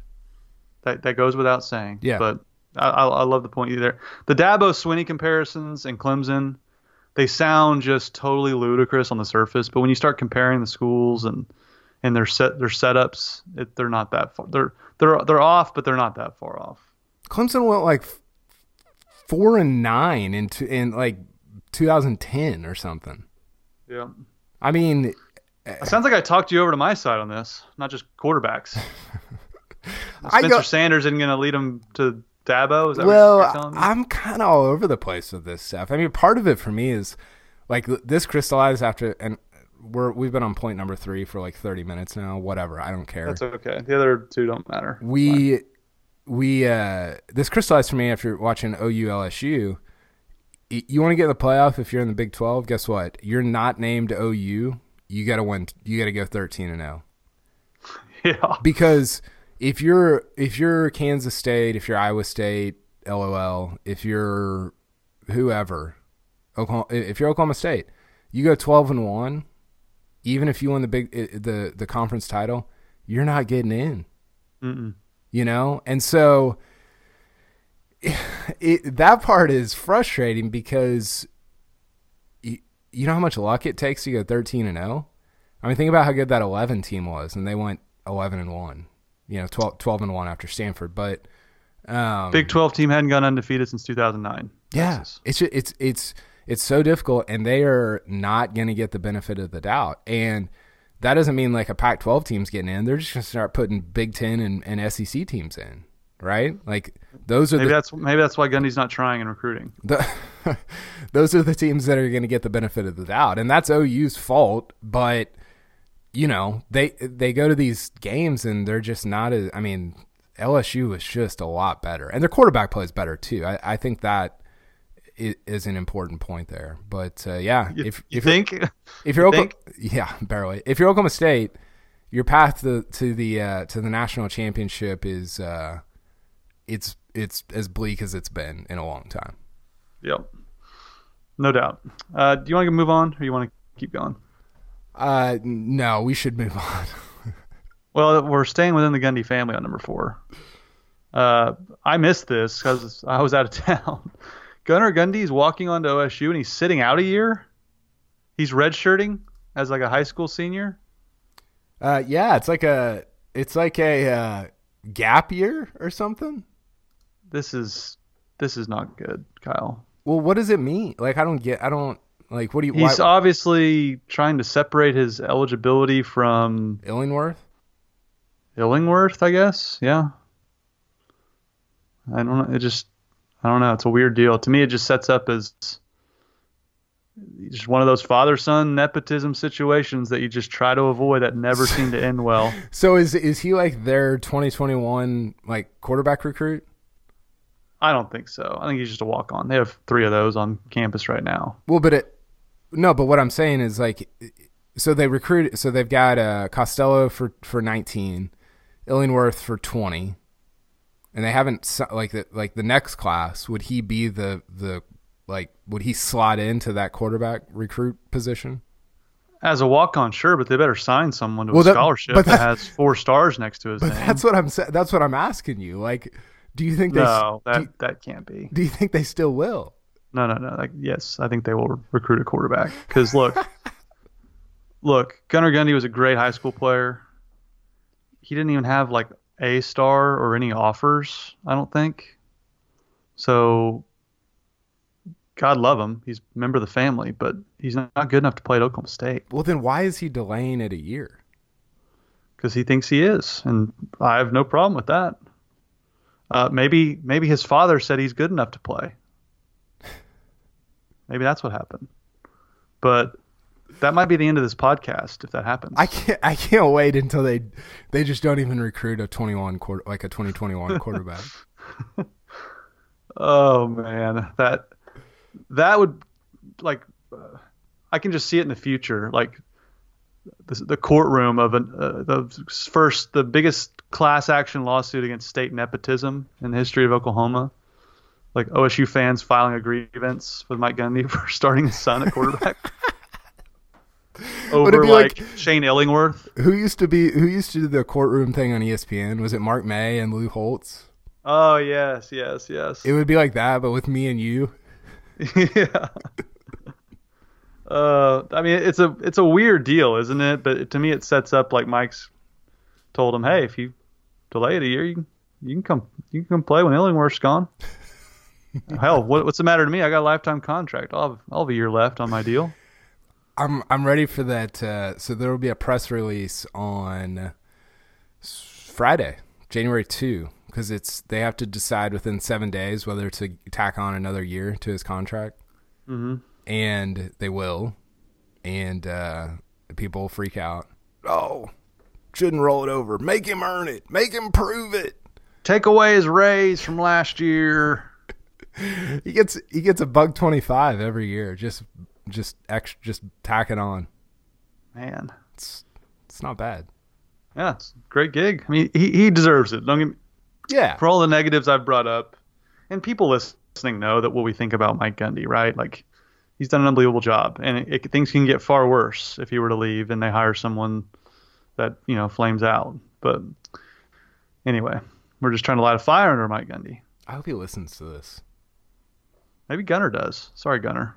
That that goes without saying. Yeah. But I, I love the point you there. The Dabo Swinney comparisons and Clemson, they sound just totally ludicrous on the surface, but when you start comparing the schools and and their set their setups, it, they're not that far. They're they're they're off, but they're not that far off. Clemson went like four and nine in in like 2010 or something. Yeah. I mean, it sounds like I talked you over to my side on this, not just quarterbacks. Spencer go, Sanders isn't going to lead them to Dabo. well, I'm kind of all over the place with this stuff. I mean, part of it for me is like this crystallized after, and we're we've been on point number three for like 30 minutes now. Whatever, I don't care. That's okay. The other two don't matter. We Fine. we uh this crystallized for me after watching OU LSU. You want to get in the playoff if you're in the Big 12? Guess what? You're not named OU. You got to win. You got to go 13 and 0. Yeah. Because if you're if you're Kansas State, if you're Iowa State, LOL, if you're whoever, Oklahoma, if you're Oklahoma State, you go 12 and 1, even if you win the big the the conference title, you're not getting in. Mm-mm. You know? And so it, that part is frustrating because you, you know how much luck it takes to go 13 and 0? I mean, think about how good that 11 team was and they went 11 and 1 you know 12, 12 and one after Stanford. But um, Big Twelve team hadn't gone undefeated since 2009. Yeah, Texas. it's it's it's it's so difficult, and they are not going to get the benefit of the doubt. And that doesn't mean like a Pac-12 team's getting in. They're just going to start putting Big Ten and, and SEC teams in, right? Like those are Maybe the, that's maybe that's why Gundy's not trying in recruiting. the those are the teams that are going to get the benefit of the doubt, and that's OU's fault. But you know, they they go to these games and they're just not as. I mean, LSU was just a lot better, and their quarterback plays better too. I, I think that is an important point there. But uh, yeah, You, if you if you're- think? if you're You Oklahoma, think? yeah, barely. If you're Oklahoma State, your path to to the uh, to the national championship is uh, it's it's as bleak as it's been in a long time. Yep. No doubt. Uh, do you want to move on, or you want to keep going? Uh, no, we should move on. Well, we're staying within the Gundy family on number four. Uh, I missed this because I was out of town. Gunnar Gundy's walking onto OSU and he's sitting out a year. He's redshirting as like a high school senior. Uh, yeah, it's like a it's like a uh, gap year or something. This is this is not good, Kyle. Well, what does it mean? Like, I don't get. I don't like. What do you? He's why, obviously trying to separate his eligibility from Illingworth? Illingworth, I guess. Yeah. I don't know. It just, I don't know. It's a weird deal. To me, it just sets up as just one of those father son nepotism situations that you just try to avoid that never seem to end well. So is is he like their 2021 like quarterback recruit? I don't think so. I think he's just a walk on. They have three of those on campus right now. Well, but it no, but what I'm saying is like, so they recruit. So they've got uh, Costello for for 19, Illingworth for 20, and they haven't like the like the next class. Would he be the the like would he slot into that quarterback recruit position? As a walk on, sure, but they better sign someone to Well, a that- scholarship that, has four stars next to his But name. that's what I'm that's what I'm asking you. Like, do you think they no, that, that can't be. do you think they still will? No, no, no. Like, yes, I think they will recruit a quarterback. Because look, look, Gunnar Gundy was a great high school player. He didn't even have like a star or any offers. I don't think. So, God love him. He's a member of the family, but he's not good enough to play at Oklahoma State Well, then why is he delaying it a year? because he thinks he is, and I have no problem with that. Uh, maybe maybe his father said he's good enough to play. Maybe that's what happened. But that might be the end of this podcast if that happens. I can't. I can't wait until they they just don't even recruit a 21 quarter like a 2021 quarterback. oh man, that that would like uh, I can just see it in the future, like the, the courtroom of an, uh, the first, the biggest class action lawsuit against state nepotism in the history of Oklahoma. Like OSU fans filing a grievance with Mike Gundy for starting his son at quarterback. Over like, like- Shane Illingworth. who used to be who used to do the courtroom thing on ESPN? Was it Mark May and Lou Holtz? Oh yes, yes, yes. It would be like that, but with me and you. yeah. Uh, I mean, it's a it's a weird deal, isn't it? But to me, it sets up like Mike's told him, hey, if you delay it a year, you can you can come you can come play when Illingworth's gone. Hell, what, what's the matter to me? I got a lifetime contract. I'll have, I'll have a year left on my deal. I'm I'm ready for that. Uh, so there will be a press release on Friday, January two, because it's they have to decide within seven days whether to tack on another year to his contract, hmm and they will, and uh, people freak out. Oh, shouldn't roll it over. Make him earn it. Make him prove it. Take away his raise from last year. He gets he gets a bug twenty five every year. Just just extra just tack it on. Man, It's it's not bad. yeah, it's a great gig. I mean, he he deserves it. Don't get me, Yeah. for all the negatives I've brought up, and people listening know that what we think about Mike Gundy, right? Like, he's done an unbelievable job, and it, it, things can get far worse if he were to leave and they hire someone that you know flames out. But anyway, we're just trying to light a fire under Mike Gundy. I hope he listens to this. Maybe Gunnar does. Sorry, Gunnar,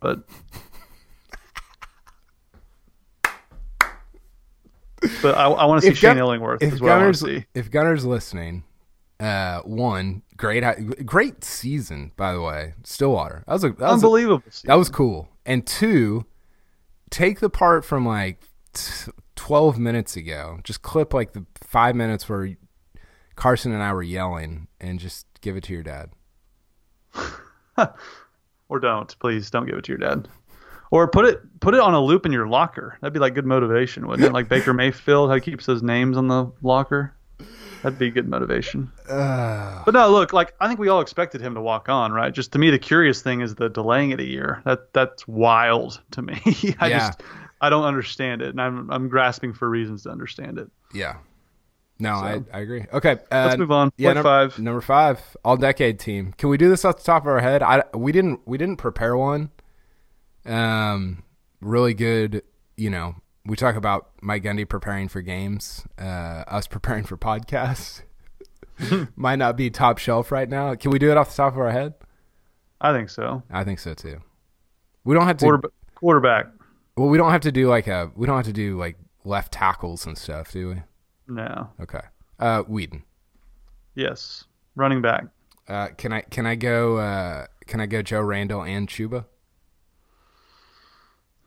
but. But I, I want to see If Shane Gun- Illingworth If is what I want Gunnar's if Gunnar's listening, uh, one great great season by the way, Stillwater. That was a that was a, Unbelievable. that was cool. And two, take the part from like t- twelve minutes ago. Just clip like the five minutes where Carson and I were yelling, and just give it to your dad. or don't. Please don't give it to your dad. Or put it put it on a loop in your locker. That'd be like good motivation wouldn't it? Like baker mayfield how he keeps those names on the locker. That'd be good motivation. Uh, but no look like i think we all expected him to walk on right? Just to me the curious thing is the delaying it a year. That that's wild to me. I Yeah. just i don't understand it and i'm i'm grasping for reasons to understand it. Yeah. No, So- I, I agree. Okay, uh, let's move on Yeah, Point num- five Number five, all decade team. Can we do this off the top of our head? I we didn't we didn't prepare one. Um, really good. You know, we talk about Mike Gundy preparing for games. Uh, us preparing for podcasts. Might not be top shelf right now. Can we do it off the top of our head? i think so I think so too. We don't have to. Quarterback, quarterback Well, we don't have to do like a. We don't have to do like left tackles and stuff, do we? No Okay. Uh, Weeden. yes running back Uh, can I can I go uh, can I go Joe Randle and Chuba?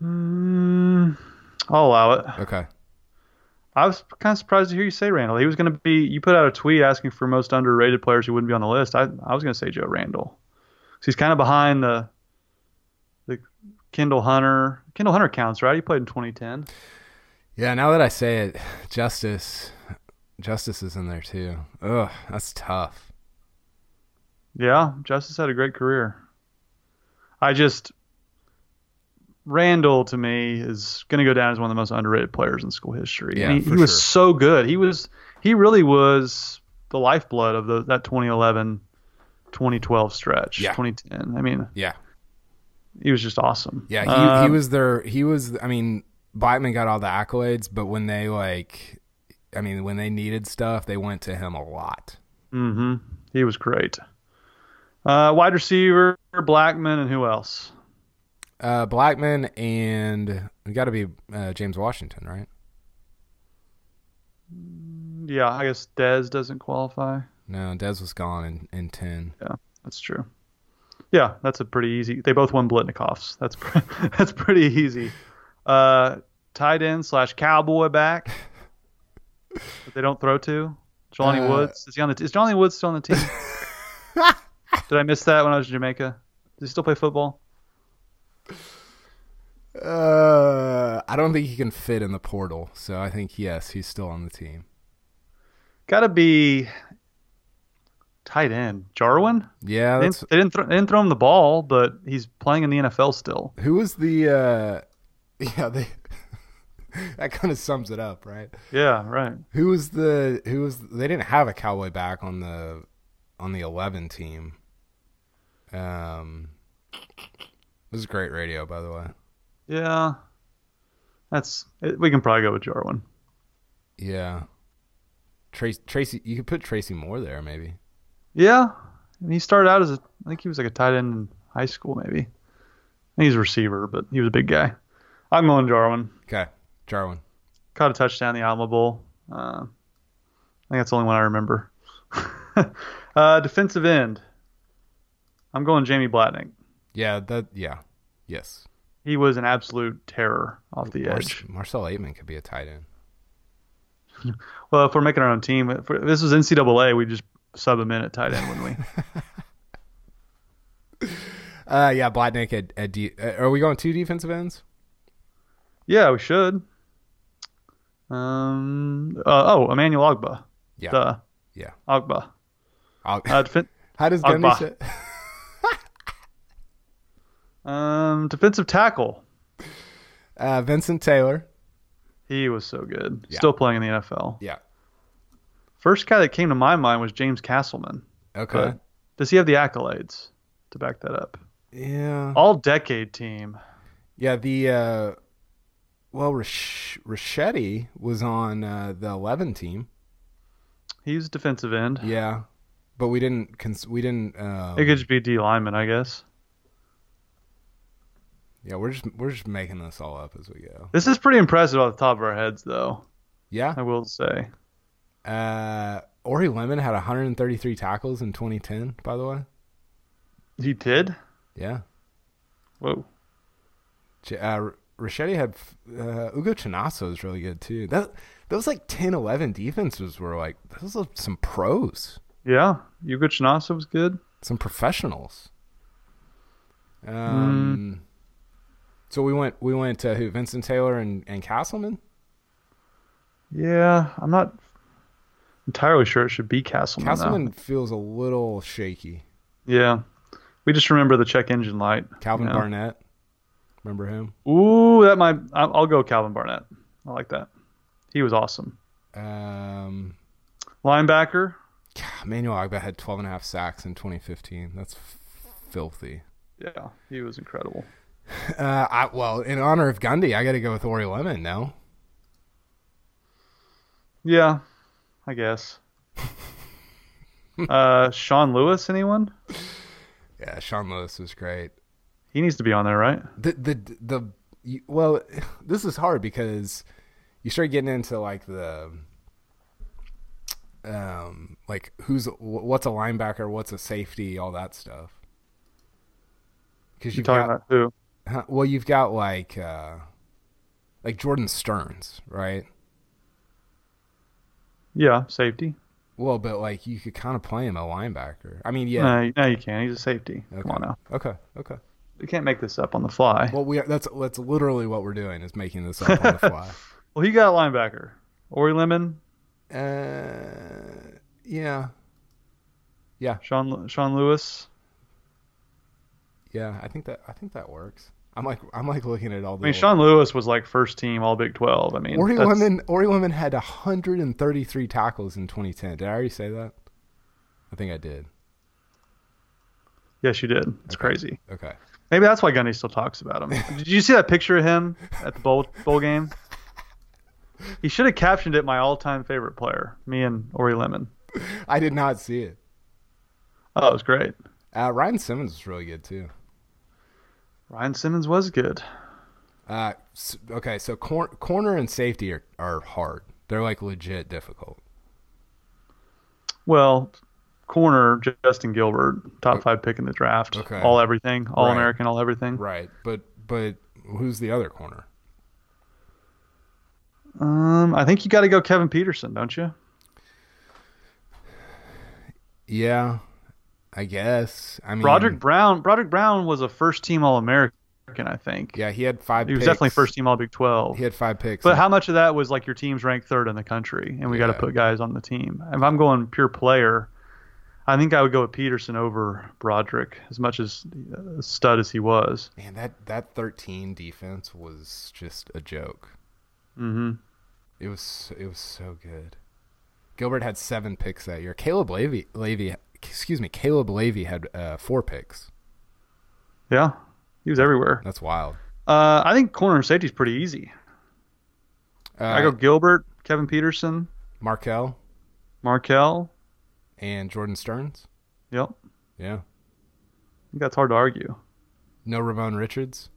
Mm, I'll allow it. Okay. I was kind of surprised to hear you say Randle. He was going to be. You put out a tweet asking for most underrated players who wouldn't be on the list. I I was going to say Joe Randle. 'Cause he's kind of behind the the Kendall Hunter. Kendall Hunter counts, right? He played in 2010. Yeah. Now that I say it, Justice Justice is in there too. Ugh, that's tough. Yeah, Justice had a great career. I just Randle to me is going to go down as one of the most underrated players in school history. Yeah, And he, he was sure. so good. He was he really was the lifeblood of the, that 2011 2012 stretch. Yeah. 2010. I mean, Yeah. he was just awesome. Yeah. He he Um, was there. He was. I mean, Blackmon got all the accolades, but when they like, I mean, when they needed stuff, they went to him a lot. Mm-hmm. He was great. Uh, wide receiver, Blackmon, and who else? Uh, Blackmon and got to be uh, James Washington, right? Yeah, I guess Dez doesn't qualify. No, Dez was gone in, in ten. Yeah, That's true. Yeah, that's a pretty easy. They both won Biletnikoffs. That's pre- that's pretty easy. Uh, tight end slash cowboy back. that they don't throw to. Johnny Uh, Woods is he on the? Is Johnny Woods still on the team? Did I miss that when I was in Jamaica? Does he still play football? Uh, I don't think he can fit in the portal, so I think yes, he's still on the team. Got to be tight end. Jarwin. Yeah, They that's didn't, they didn't throw, they didn't throw him the ball, but he's playing in the NFL still. who was the. uh Yeah, they. that kind of sums it up, right? Yeah, right. Who was the who was they didn't have a cowboy back on the on the eleven team. Um, this is great radio, by the way. Yeah, that's. It, we can probably go with Jarwin. Yeah, Tracy, Tracy, you could put Tracy Moore there, maybe. Yeah, and he started out as a. I think he was like a tight end in high school, maybe. I think he's a receiver, but he was a big guy. I'm going Jarwin. Okay, Jarwin. Caught a touchdown in the Alamo Bowl. Uh, I think that's the only one I remember. uh, defensive end. I'm going Jamie Blatnick. Yeah, that. Yeah, yes. He was an absolute terror off the Mar- edge. Marcell Ateman could be a tight end. Well, if we're making our own team, if if this was NCAA, we'd just sub him in at tight end, wouldn't we? Uh, yeah, Blatnick at, at D, uh, are we going two defensive ends? Yeah, we should. Um. Uh, oh, Emmanuel Ogbah. Yeah, Duh. yeah. Ogbah. I'll, Uh, defen- how does Gundy Agba. say? um, defensive tackle. Uh, Vincent Taylor. He was so good. Yeah. Still playing in the NFL. Yeah. First guy that came to my mind was James Castleman. Okay. Does he have the accolades to back that up? yeah. All decade team. Yeah, the uh well Rash- Richetti was on uh, the 11 team. He's defensive end. Yeah. But we didn't cons- we didn't uh, It could just be D lineman, I guess. Yeah, we're just we're just making this all up as we go. This is pretty impressive off the top of our heads, though. Yeah. I will say. Uh Orie Lemon had 133 tackles in 2010, by the way. He did. Yeah. Whoa. Uh, Richetti had uh, Ugo Chinasa is really good too. That those like 10, 11 defenses were like those are some pros, Yeah, Hugo Chinasa was good. some professionals. Um, so we went we went to who Vincent Taylor and and Castleman. Yeah, I'm not entirely sure it should be Castleman. though. Castleman feels a little shaky. Yeah, we just remember the check engine light. Calvin you know? Barnett, remember him? Ooh, that might. I'll go Calvin Barnett. I like that. He was awesome. Um, Linebacker. Manuel Agba had 12 and a half sacks in 2015. That's f- filthy. Yeah, he was incredible. Uh, I, well, in honor of Gundy, I got to go with Orie Lemon. No, Yeah, I guess. uh, Shaun Lewis. Anyone? yeah, Shaun Lewis was great. He needs to be on there, right? The the the you, well, this is hard because you start getting into like the um like who's what's a linebacker, what's a safety, all that stuff. Because You talking got about who? huh, well, you've got like uh like Jordan Sterns, right? Yeah, safety. Well, but like you could kind of play him a linebacker. I mean, yeah. No, no, you can't. He's a safety. Okay. Come on now. Okay. Okay. You can't make this up on the fly. Well, we that's that's literally what we're doing is making this up on the fly. Well, he got a linebacker. Orie Lemon, Uh, yeah, yeah, Shaun Shaun Lewis. yeah. I think that I think that works. I'm like I'm like looking at all I the. mean, Shaun Lewis was like first team All Big Twelve. I mean, Orie that's- Lemon Orie Lemon had 133 tackles in 2010. Did I already say that? I think I did. Yes, you did. It's Okay. crazy. Okay. Maybe that's why Gundy still talks about him. did you see that picture of him at the bowl bowl game? He should have captioned it "My all-time favorite player." Me and Orie Lemon. I did not see it. Oh, it was great. Uh, Ryan Simmons was really good too. Ryan Simmons was good. Uh, okay, so cor- corner and safety are, are hard. They're like legit difficult. Well, corner Justin Gilbert, top five pick in the draft. Okay. All everything, all Right. American, all everything. Right, but but who's the other corner? Um, I think you got to go Kevin Peterson, don't you? Yeah, I guess. I mean, Brodrick Brown. Brodrick Brown was a first team All American, I think. Yeah, he had five. He was picks. definitely first team All Big Twelve. He had five picks. But how much of that was like your team's ranked third in the country, and we got to put guys on the team? If I'm going pure player, I think I would go with Peterson over Brodrick, as much as uh, stud as he was. Man, that that thirteen defense was just a joke. Mm-hmm. It was it was so good. Gilbert had seven picks that year. Caleb Levy, Levy, excuse me, Caleb Levy had uh, four picks. Yeah, he was everywhere. That's wild. Uh, I think corner and safety is pretty easy. Uh, I go Gilbert, Kevin Peterson, Markel Markel. And Jordan Sterns. Yep, Yeah. I think that's hard to argue. No Ramon Richards.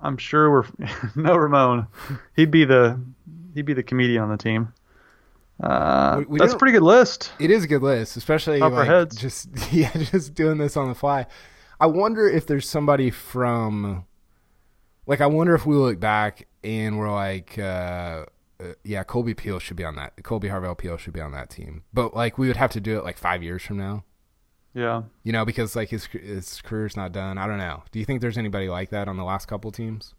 I'm sure we're no Ramon. He'd be the he'd be the comedian on the team. Uh, We- we that's a pretty good list. It is a good list, especially Top like heads. just yeah, just doing this on the fly. I wonder if there's somebody from like I wonder if we look back and we're like uh, uh, yeah, Kolby Peel should be on that. Kolby Harvell Peel should be on that team. But like we would have to do it like 5 years from now. Yeah. You know, because like his his career's not done. I don't know. Do you think there's anybody like that on the last couple teams?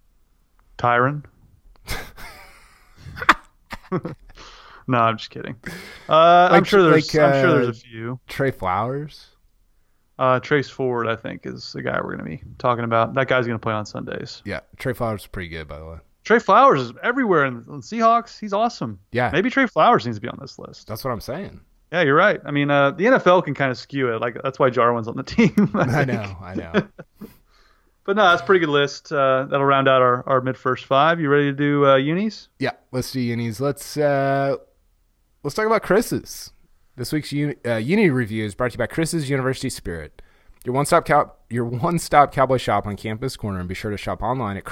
Tyron. no, I'm just kidding. Uh, I'm sure there's like, I'm sure there's uh, a few. Tre Flowers? Uh, Trace Ford, I think, is the guy we're going to be talking about. That guy's going to play on Sundays. Yeah, Tre Flowers is pretty good by the way. Tre Flowers is everywhere in, in Seahawks. He's awesome. Yeah. Maybe Tre Flowers needs to be on this list. That's what I'm saying. Yeah, you're right. I mean, uh, the NFL can kind of skew it. Like that's why Jarwin's on the team. I think. know, I know. But no, that's a pretty good list. Uh, that'll round out our, our MidFirst five. You ready to do uh, unis? Yeah, let's do unis. Let's uh, let's talk about Chris's. This week's uni, uh, uni review is brought to you by Chris's University Spirit, your one stop cow- your one stop cowboy shop on Campus Corner, and be sure to shop online at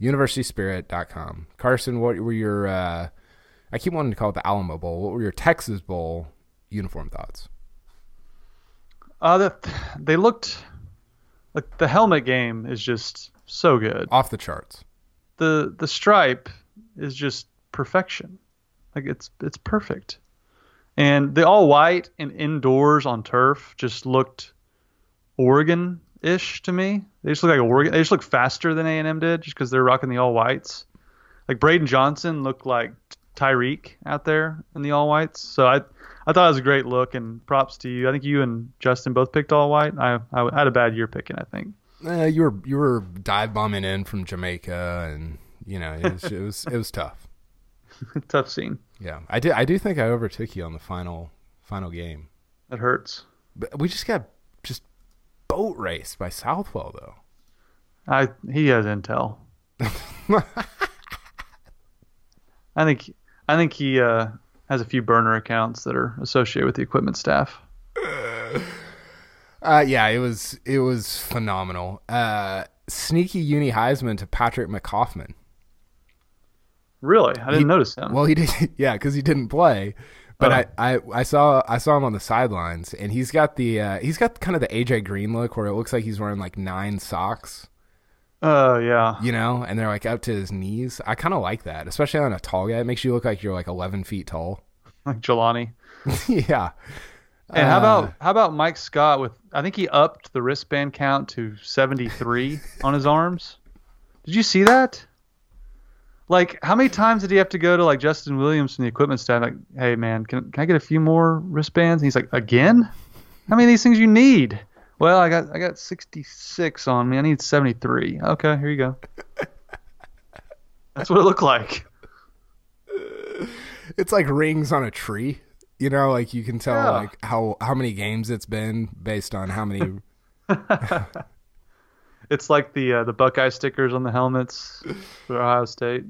chrisuniversityspirit.com. Carson, what were your? Uh, I keep wanting to call it the Alamo Bowl. What were your Texas Bowl uniform thoughts? Uh, the, they looked like the helmet game is just so good. Off the charts. the the stripe is just perfection. Like it's it's perfect. And the all white and indoors on turf just looked Oregon ish to me. They just look like Oregon. They just look faster than A and M did, just because they're rocking the all whites. Like Braydon Johnson looked like Tyreek out there in the all whites. So I I thought it was a great look, and props to you. I think you and Justin both picked all white. I I had a bad year picking. I think. Uh, you were you were dive bombing in from Jamaica, and you know it was it was, it was tough. Tough scene. Yeah, I do I do think I overtook you on the final final game. That hurts. But we just got boat raced by Southwell though. I he has intel. I think I think he uh, has a few burner accounts that are associated with the equipment staff. Uh, yeah, it was it was phenomenal. Uh, sneaky uni Heisman to Patrick McCoffman. Really, I didn't He- notice him. Well, he did, yeah, because he didn't play. But Oh. I, I, I saw I saw him on the sidelines, and he's got the uh, he's got kind of the AJ Green look, where it looks like he's wearing like nine socks, Oh yeah, you know, and they're like up to his knees. I kind of like that, especially on a tall guy. It makes you look like you're like 11 feet tall. like Jelani. yeah. And how Uh, about how about Mike Scott with I think he upped the wristband count to 73 on his arms. Did you see that? Like how many times did he have to go to like Justin Williams from the equipment staff like, "Hey man, can, can I get a few more wristbands?" And he's like, "Again? How many of these things you need?" Well, I got I got 66 on me. I need 73. Okay, here you go. That's what it looked like. It's like rings on a tree. You know, like you can tell Yeah. like how how many games it's been based on how many. It's like the uh, the Buckeye stickers on the helmets for Ohio State.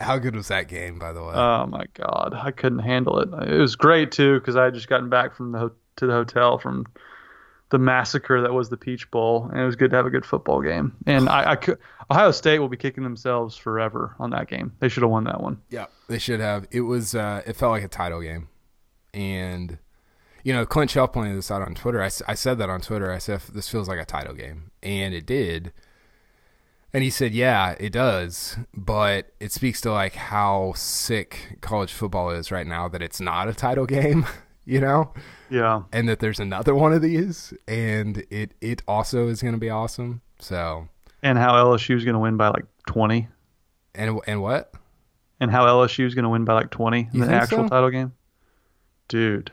how good was that game, by the way? Oh my god, I couldn't handle it. It was great too because I had just gotten back from the ho- to the hotel from the massacre that was the Peach Bowl, and it was good to have a good football game. And I, I could, Ohio State will be kicking themselves forever on that game. They should have won that one. Yeah, they should have. It was. Uh, it felt like a title game, and you know, Clint Shelf pointed this out on Twitter. I, I said that on Twitter. I said this feels like a title game, and it did. And he said, "Yeah, it does, but it speaks to like how sick college football is right now that it's not a title game, you know, Yeah, and that there's another one of these, and it it also is going to be awesome. So, and how LSU is going to win by like 20, and and what? and how LSU is going to win by like 20 in You the actual so? title game. Dude,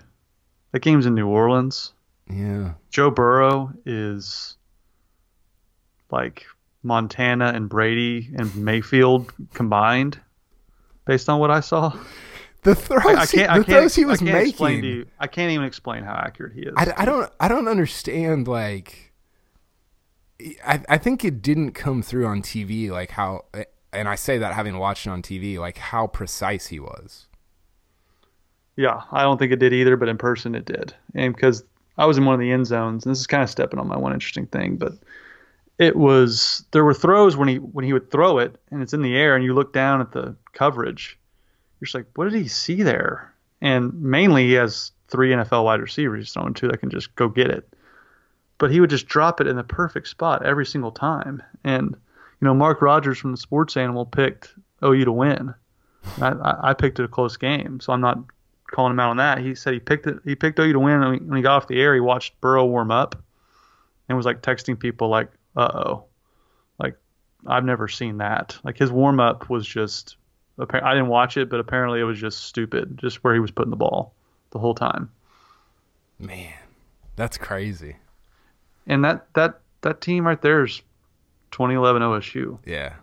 that game's in New Orleans. Yeah, Joe Burrow is like Montana and Brady and Mayfield combined, based on what I saw. the throws, I, I he- can't. the I can't. throws he I was can't making. you. I can't even explain how accurate he is. I, I don't I don't understand like I I think it didn't come through on TV like how and I say that having watched it on TV like how precise he was. Yeah, I don't think it did either, but in person it did, and because I was in one of the end zones, and this is kind of stepping on my one interesting thing, but it was there were throws when he when he would throw it, and it's in the air, and you look down at the coverage, you're just like, what did he see there? And mainly he has three NFL wide receivers he's throwing to that can just go get it. But he would just drop it in the perfect spot every single time. And you know, Mark Rogers from the Sports Animal picked OU to win. I, I picked it a close game, so I'm not calling him out on that. He said he picked it. He picked OU to win. And when he got off the air, he watched Burrow warm up, and was like texting people like, "Uh oh, like I've never seen that." Like his warm up was just. I didn't watch it, but apparently it was just stupid, just where he was putting the ball the whole time. Man, that's crazy. And that that that team right there is 2011 OSU. Yeah.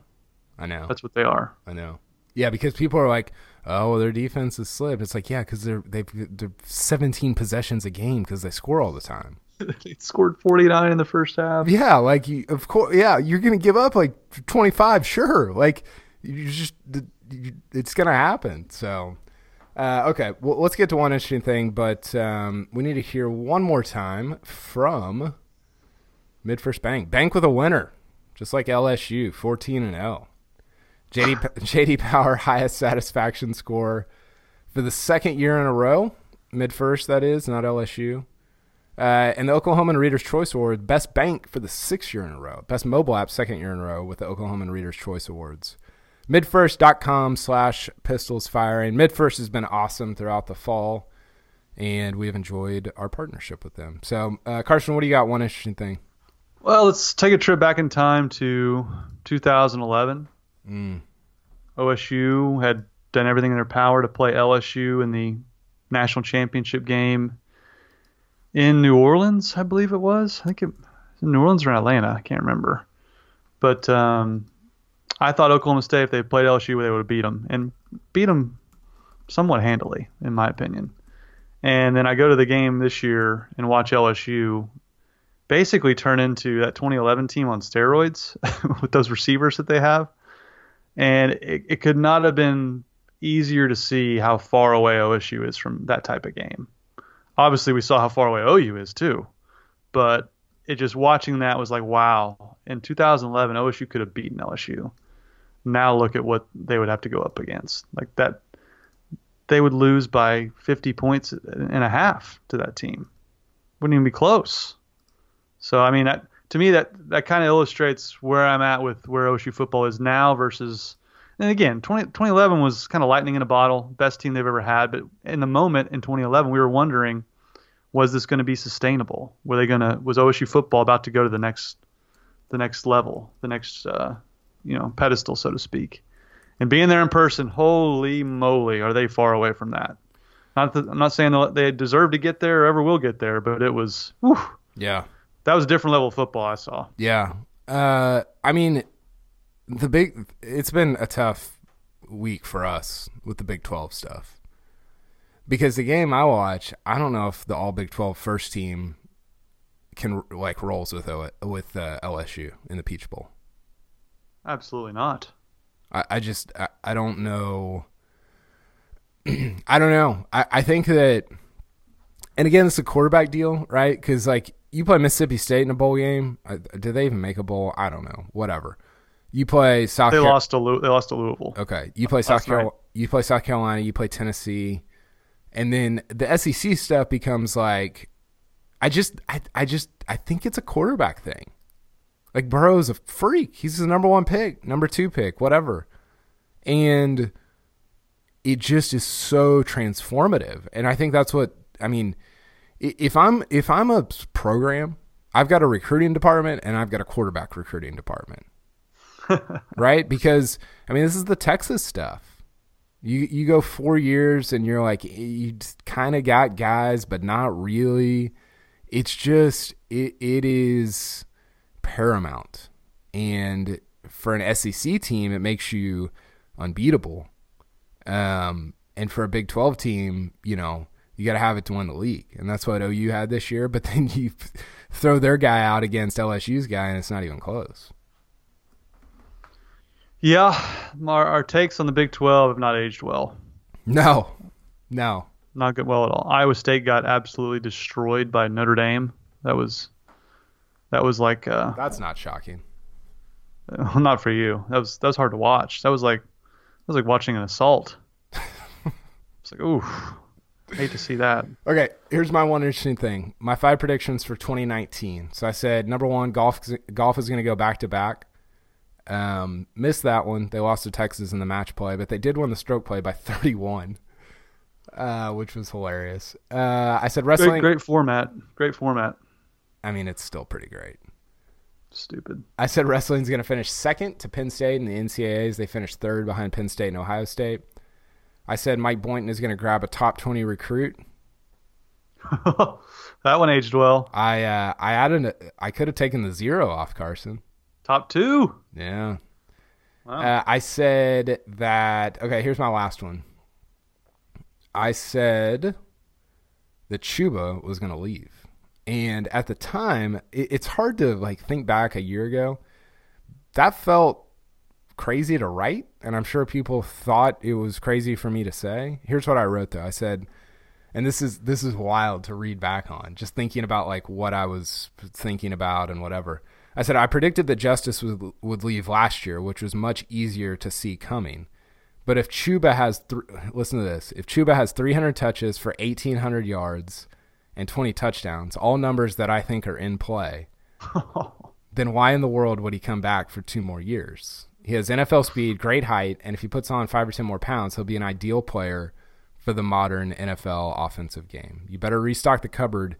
I know. That's what they are. I know. Yeah, because people are like, "Oh, their defense is slip." It's like, yeah, because they're they've they're 17 possessions a game because they score all the time. they scored 49 in the first half. Yeah, like you, of course, yeah, you're gonna give up like 25, sure. Like you just, it's gonna happen. So, uh, okay, well, let's get to one interesting thing, but um, we need to hear one more time from MidFirst Bank. Bank with a winner, just like LSU, 14 and L. JD JD Power highest satisfaction score for the second year in a row. MidFirst, that is, not LSU. Uh, and the Oklahoman Reader's Choice Award, Best Bank for the sixth year in a row. Best Mobile App, second year in a row with the Oklahoman Reader's Choice Awards. midfirst.com slash pistols firing. MidFirst has been awesome throughout the fall, and we have enjoyed our partnership with them. So, uh, Carson, what do you got? One interesting thing. Well, let's take a trip back in time to 2011. Mm. OSU had done everything in their power to play LSU in the national championship game in New Orleans, I believe it was. I think it New Orleans or Atlanta. I can't remember. But um, I thought Oklahoma State, if they played LSU, they would have beat them and beat them somewhat handily, in my opinion. And then I go to the game this year and watch LSU basically turn into that 2011 team on steroids with those receivers that they have. And it, it could not have been easier to see how far away OSU is from that type of game. Obviously, we saw how far away OU is too, but it just watching that was like, wow. In 2011, OSU could have beaten LSU. Now look at what they would have to go up against. Like that, they would lose by 50 points and a half to that team. Wouldn't even be close. So I mean, that, to me, that that kind of illustrates where I'm at with where OSU football is now versus. And again, 20, 2011 was kind of lightning in a bottle, best team they've ever had. But in the moment in 2011, we were wondering, was this going to be sustainable? Were they going to was OSU football about to go to the next the next level, the next uh, you know pedestal, so to speak? And being there in person, holy moly, are they far away from that? Not that, I'm not saying they deserve to get there or ever will get there, but it was. Whew, Yeah. That was a different level of football I saw. Yeah. Uh, I mean, the big. It's been a tough week for us with the Big Twelve stuff because the game I watch, I don't know if the All Big Twelve first team can like rolls with O- with uh, LSU in the Peach Bowl. Absolutely not. I, I just I, I don't know. I don't know. I, I think that, and again, it's a quarterback deal, right? Because like you play Mississippi State in a bowl game. I, did they even make a bowl? I don't know. Whatever. You play South. They Car- lost to Lou- they lost to Louisville. Okay, you play South Carolina. You play South Carolina. You play Tennessee, and then the SEC stuff becomes like, I just, I, I just, I think it's a quarterback thing. Like Burrow's a freak. He's the number one pick, number two pick, whatever, and it just is so transformative. And I think that's what I mean. If I'm if I'm a program, I've got a recruiting department and I've got a quarterback recruiting department right? Because I mean, this is the Texas stuff. You you go four years and you're like you kind of got guys, but not really. It's just it it is paramount, and for an SEC team, it makes you unbeatable. Um, and for a Big Twelve team, you know you got to have it to win the league, and that's what OU had this year. But then you throw their guy out against LSU's guy, and it's not even close. Yeah, our, our takes on the Big 12 have not aged well. No, no. Not good well at all. Iowa State got absolutely destroyed by Notre Dame. That was that was like uh, That's not shocking. not for you. That was that was hard to watch. That was like that was like watching an assault. it's like ooh, hate to see that. Okay, here's my one interesting thing. My five predictions for 2019. So I said number one, golf golf is going to go back to back. Um, missed that one. They lost to Texas in the match play, but they did win the stroke play by 31, uh, which was hilarious. Uh, I said wrestling. Great, great format. Great format. I mean, it's still pretty great. Stupid. I said wrestling's going to finish second to Penn State in the NCAAs. They finished third behind Penn State and Ohio State. I said Mike Boynton is going to grab a top 20 recruit. that one aged well. I uh, I added a, I could have taken the zero off Carson. Top two. Yeah. Wow. Uh, I said that. Okay, here's my last one. I said that Chuba was going to leave, and at the time, it, it's hard to like think back a year ago. That felt crazy to write, and I'm sure people thought it was crazy for me to say. Here's what I wrote though. I said, and this is this is wild to read back on, just thinking about like what I was thinking about and whatever. I said I predicted that Justice would would leave last year, which was much easier to see coming. But if Chuba has th- listen to this, if Chuba has 300 touches for 1800 yards and 20 touchdowns, all numbers that I think are in play, then why in the world would he come back for two more years? He has NFL speed, great height, and if he puts on five or ten more pounds, he'll be an ideal player for the modern NFL offensive game. You better restock the cupboard.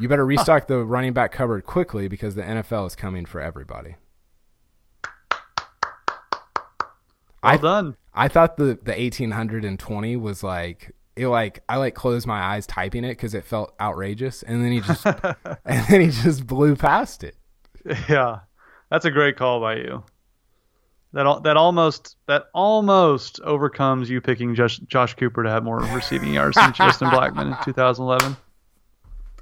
You better restock the running back cupboard quickly because the NFL is coming for everybody. Well I, done. I thought the the eighteen hundred and twenty was like it like I like closed my eyes typing it because it felt outrageous, and then he just and then he just blew past it. Yeah, that's a great call by you. That that almost that almost overcomes you picking Josh, Josh Cooper to have more receiving yards than Justin Blackmon in 2011.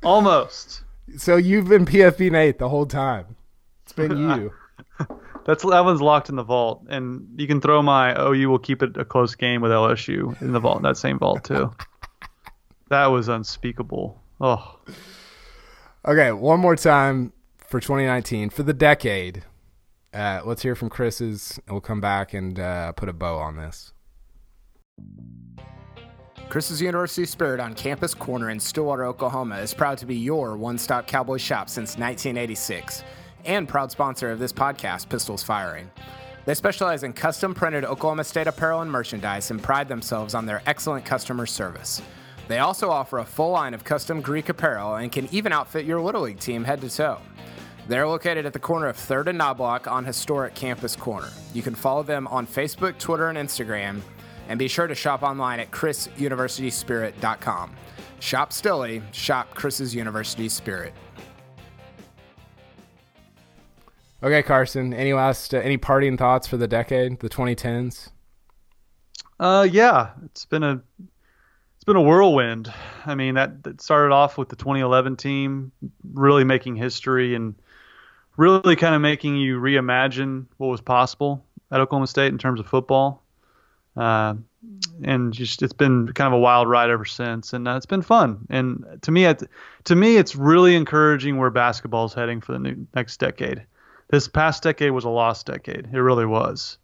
Almost. So you've been PFP Nate the whole time. It's been you. That's that one's locked in the vault, and you can throw my oh you will keep it a close game with LSU in the vault, that same vault too. that was unspeakable. Oh, Okay, one more time for 2019 for the decade. Uh, let's hear from Chris's, we'll come back and uh, put a bow on this. Chris's University Spirit on Campus Corner in Stillwater, Oklahoma is proud to be your one stop cowboy shop since 1986 and proud sponsor of this podcast, Pistols Firing. They specialize in custom printed Oklahoma State apparel and merchandise and pride themselves on their excellent customer service. They also offer a full line of custom Greek apparel and can even outfit your Little League team head to toe. They're located at the corner of 3rd and Knoblock on historic Campus Corner. You can follow them on Facebook, Twitter, and Instagram, and be sure to shop online at chrisuniversityspirit.com. Shop Stilly, shop Chris's University Spirit. Okay, Carson. Any last uh, any parting thoughts for the decade, the 2010s? Uh, yeah, it's been a it's been a whirlwind. I mean, that, that started off with the 2011 team really making history and really kind of making you reimagine what was possible at Oklahoma State in terms of football. Uh, and just it's been kind of a wild ride ever since, and uh, it's been fun. And to me, it, to me, it's really encouraging where basketball is heading for the new, next decade. This past decade was a lost decade. It really was.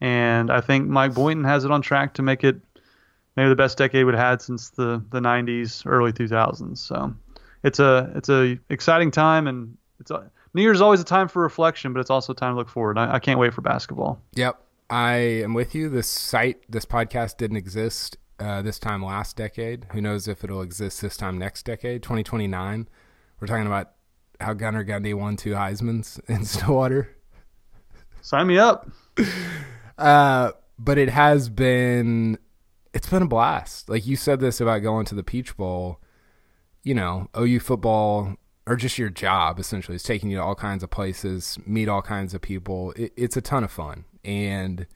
And I think Mike Boynton has it on track to make it maybe the best decade we've had since the, the 90s, early 2000s. So it's a it's a exciting time, and it's a, New Year's always a time for reflection, but it's also a time to look forward. I, I can't wait for basketball. Yep, I am with you. This site, this podcast didn't exist uh, this time last decade. Who knows if it'll exist this time next decade, 2029. We're talking about how Gunnar Gundy won two Heisman's in Stillwater. Sign me up. Uh, but it has been it's been a blast. Like you said this about going to the Peach Bowl, you know, OU football or just your job essentially is taking you to all kinds of places, meet all kinds of people. It, it's a ton of fun. And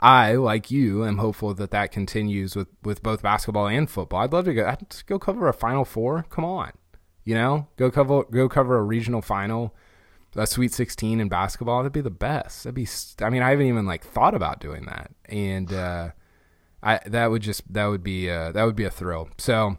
I, like you, am hopeful that that continues with, with both basketball and football. I'd love to go I'd go cover a Final Four. Come on, you know, go cover go cover a regional final, a Sweet 16 in basketball. That'd be the best. That'd be. I mean, I haven't even like thought about doing that, and uh, I that would just that would be uh, that would be a thrill. So.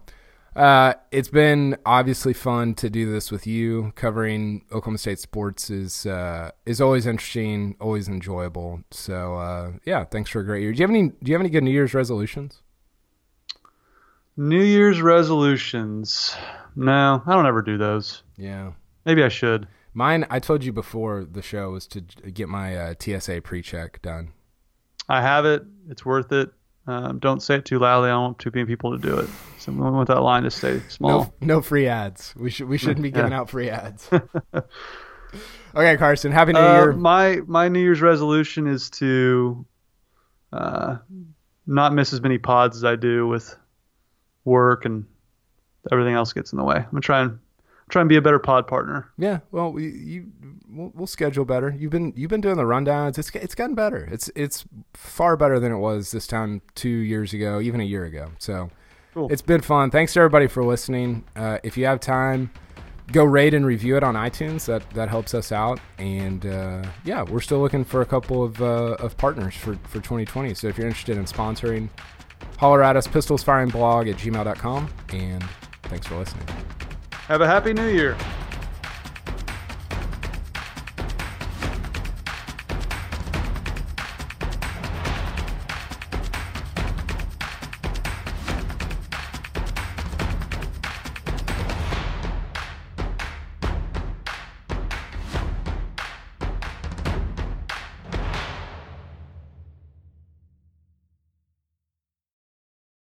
Uh, it's been obviously fun to do this with you. Covering Oklahoma State sports is uh, is always interesting, always enjoyable. So uh, yeah, thanks for a great year. Do you have any Do you have any good New Year's resolutions? New Year's resolutions. No, I don't ever do those. Yeah, Maybe I should. mine. I told you before the show was to get my uh, TSA pre-check done. I have it. It's worth it. Um, don't say it too loudly. I don't want too many people to do it. So we want that line to stay small. No, no free ads. We should we shouldn't be Yeah. giving out free ads. okay, Carson. Happy New Uh, Year. my my New Year's resolution is to uh, not miss as many pods as I do with work and everything else gets in the way. I'm gonna try and try and be a better pod partner. Yeah, well, we, you we'll, we'll schedule better. You've been you've been doing the rundowns. It's it's gotten better. It's it's far better than it was this time two years ago, even a year ago. So Cool. it's been fun. Thanks to everybody for listening. Uh, if you have time, go rate and review it on iTunes. That that helps us out. And uh, yeah, we're still looking for a couple of uh, of partners for for 2020. So if you're interested in sponsoring, holler at us. Pistolsfiringblog at gmail.com. And thanks for listening. Have a happy New Year.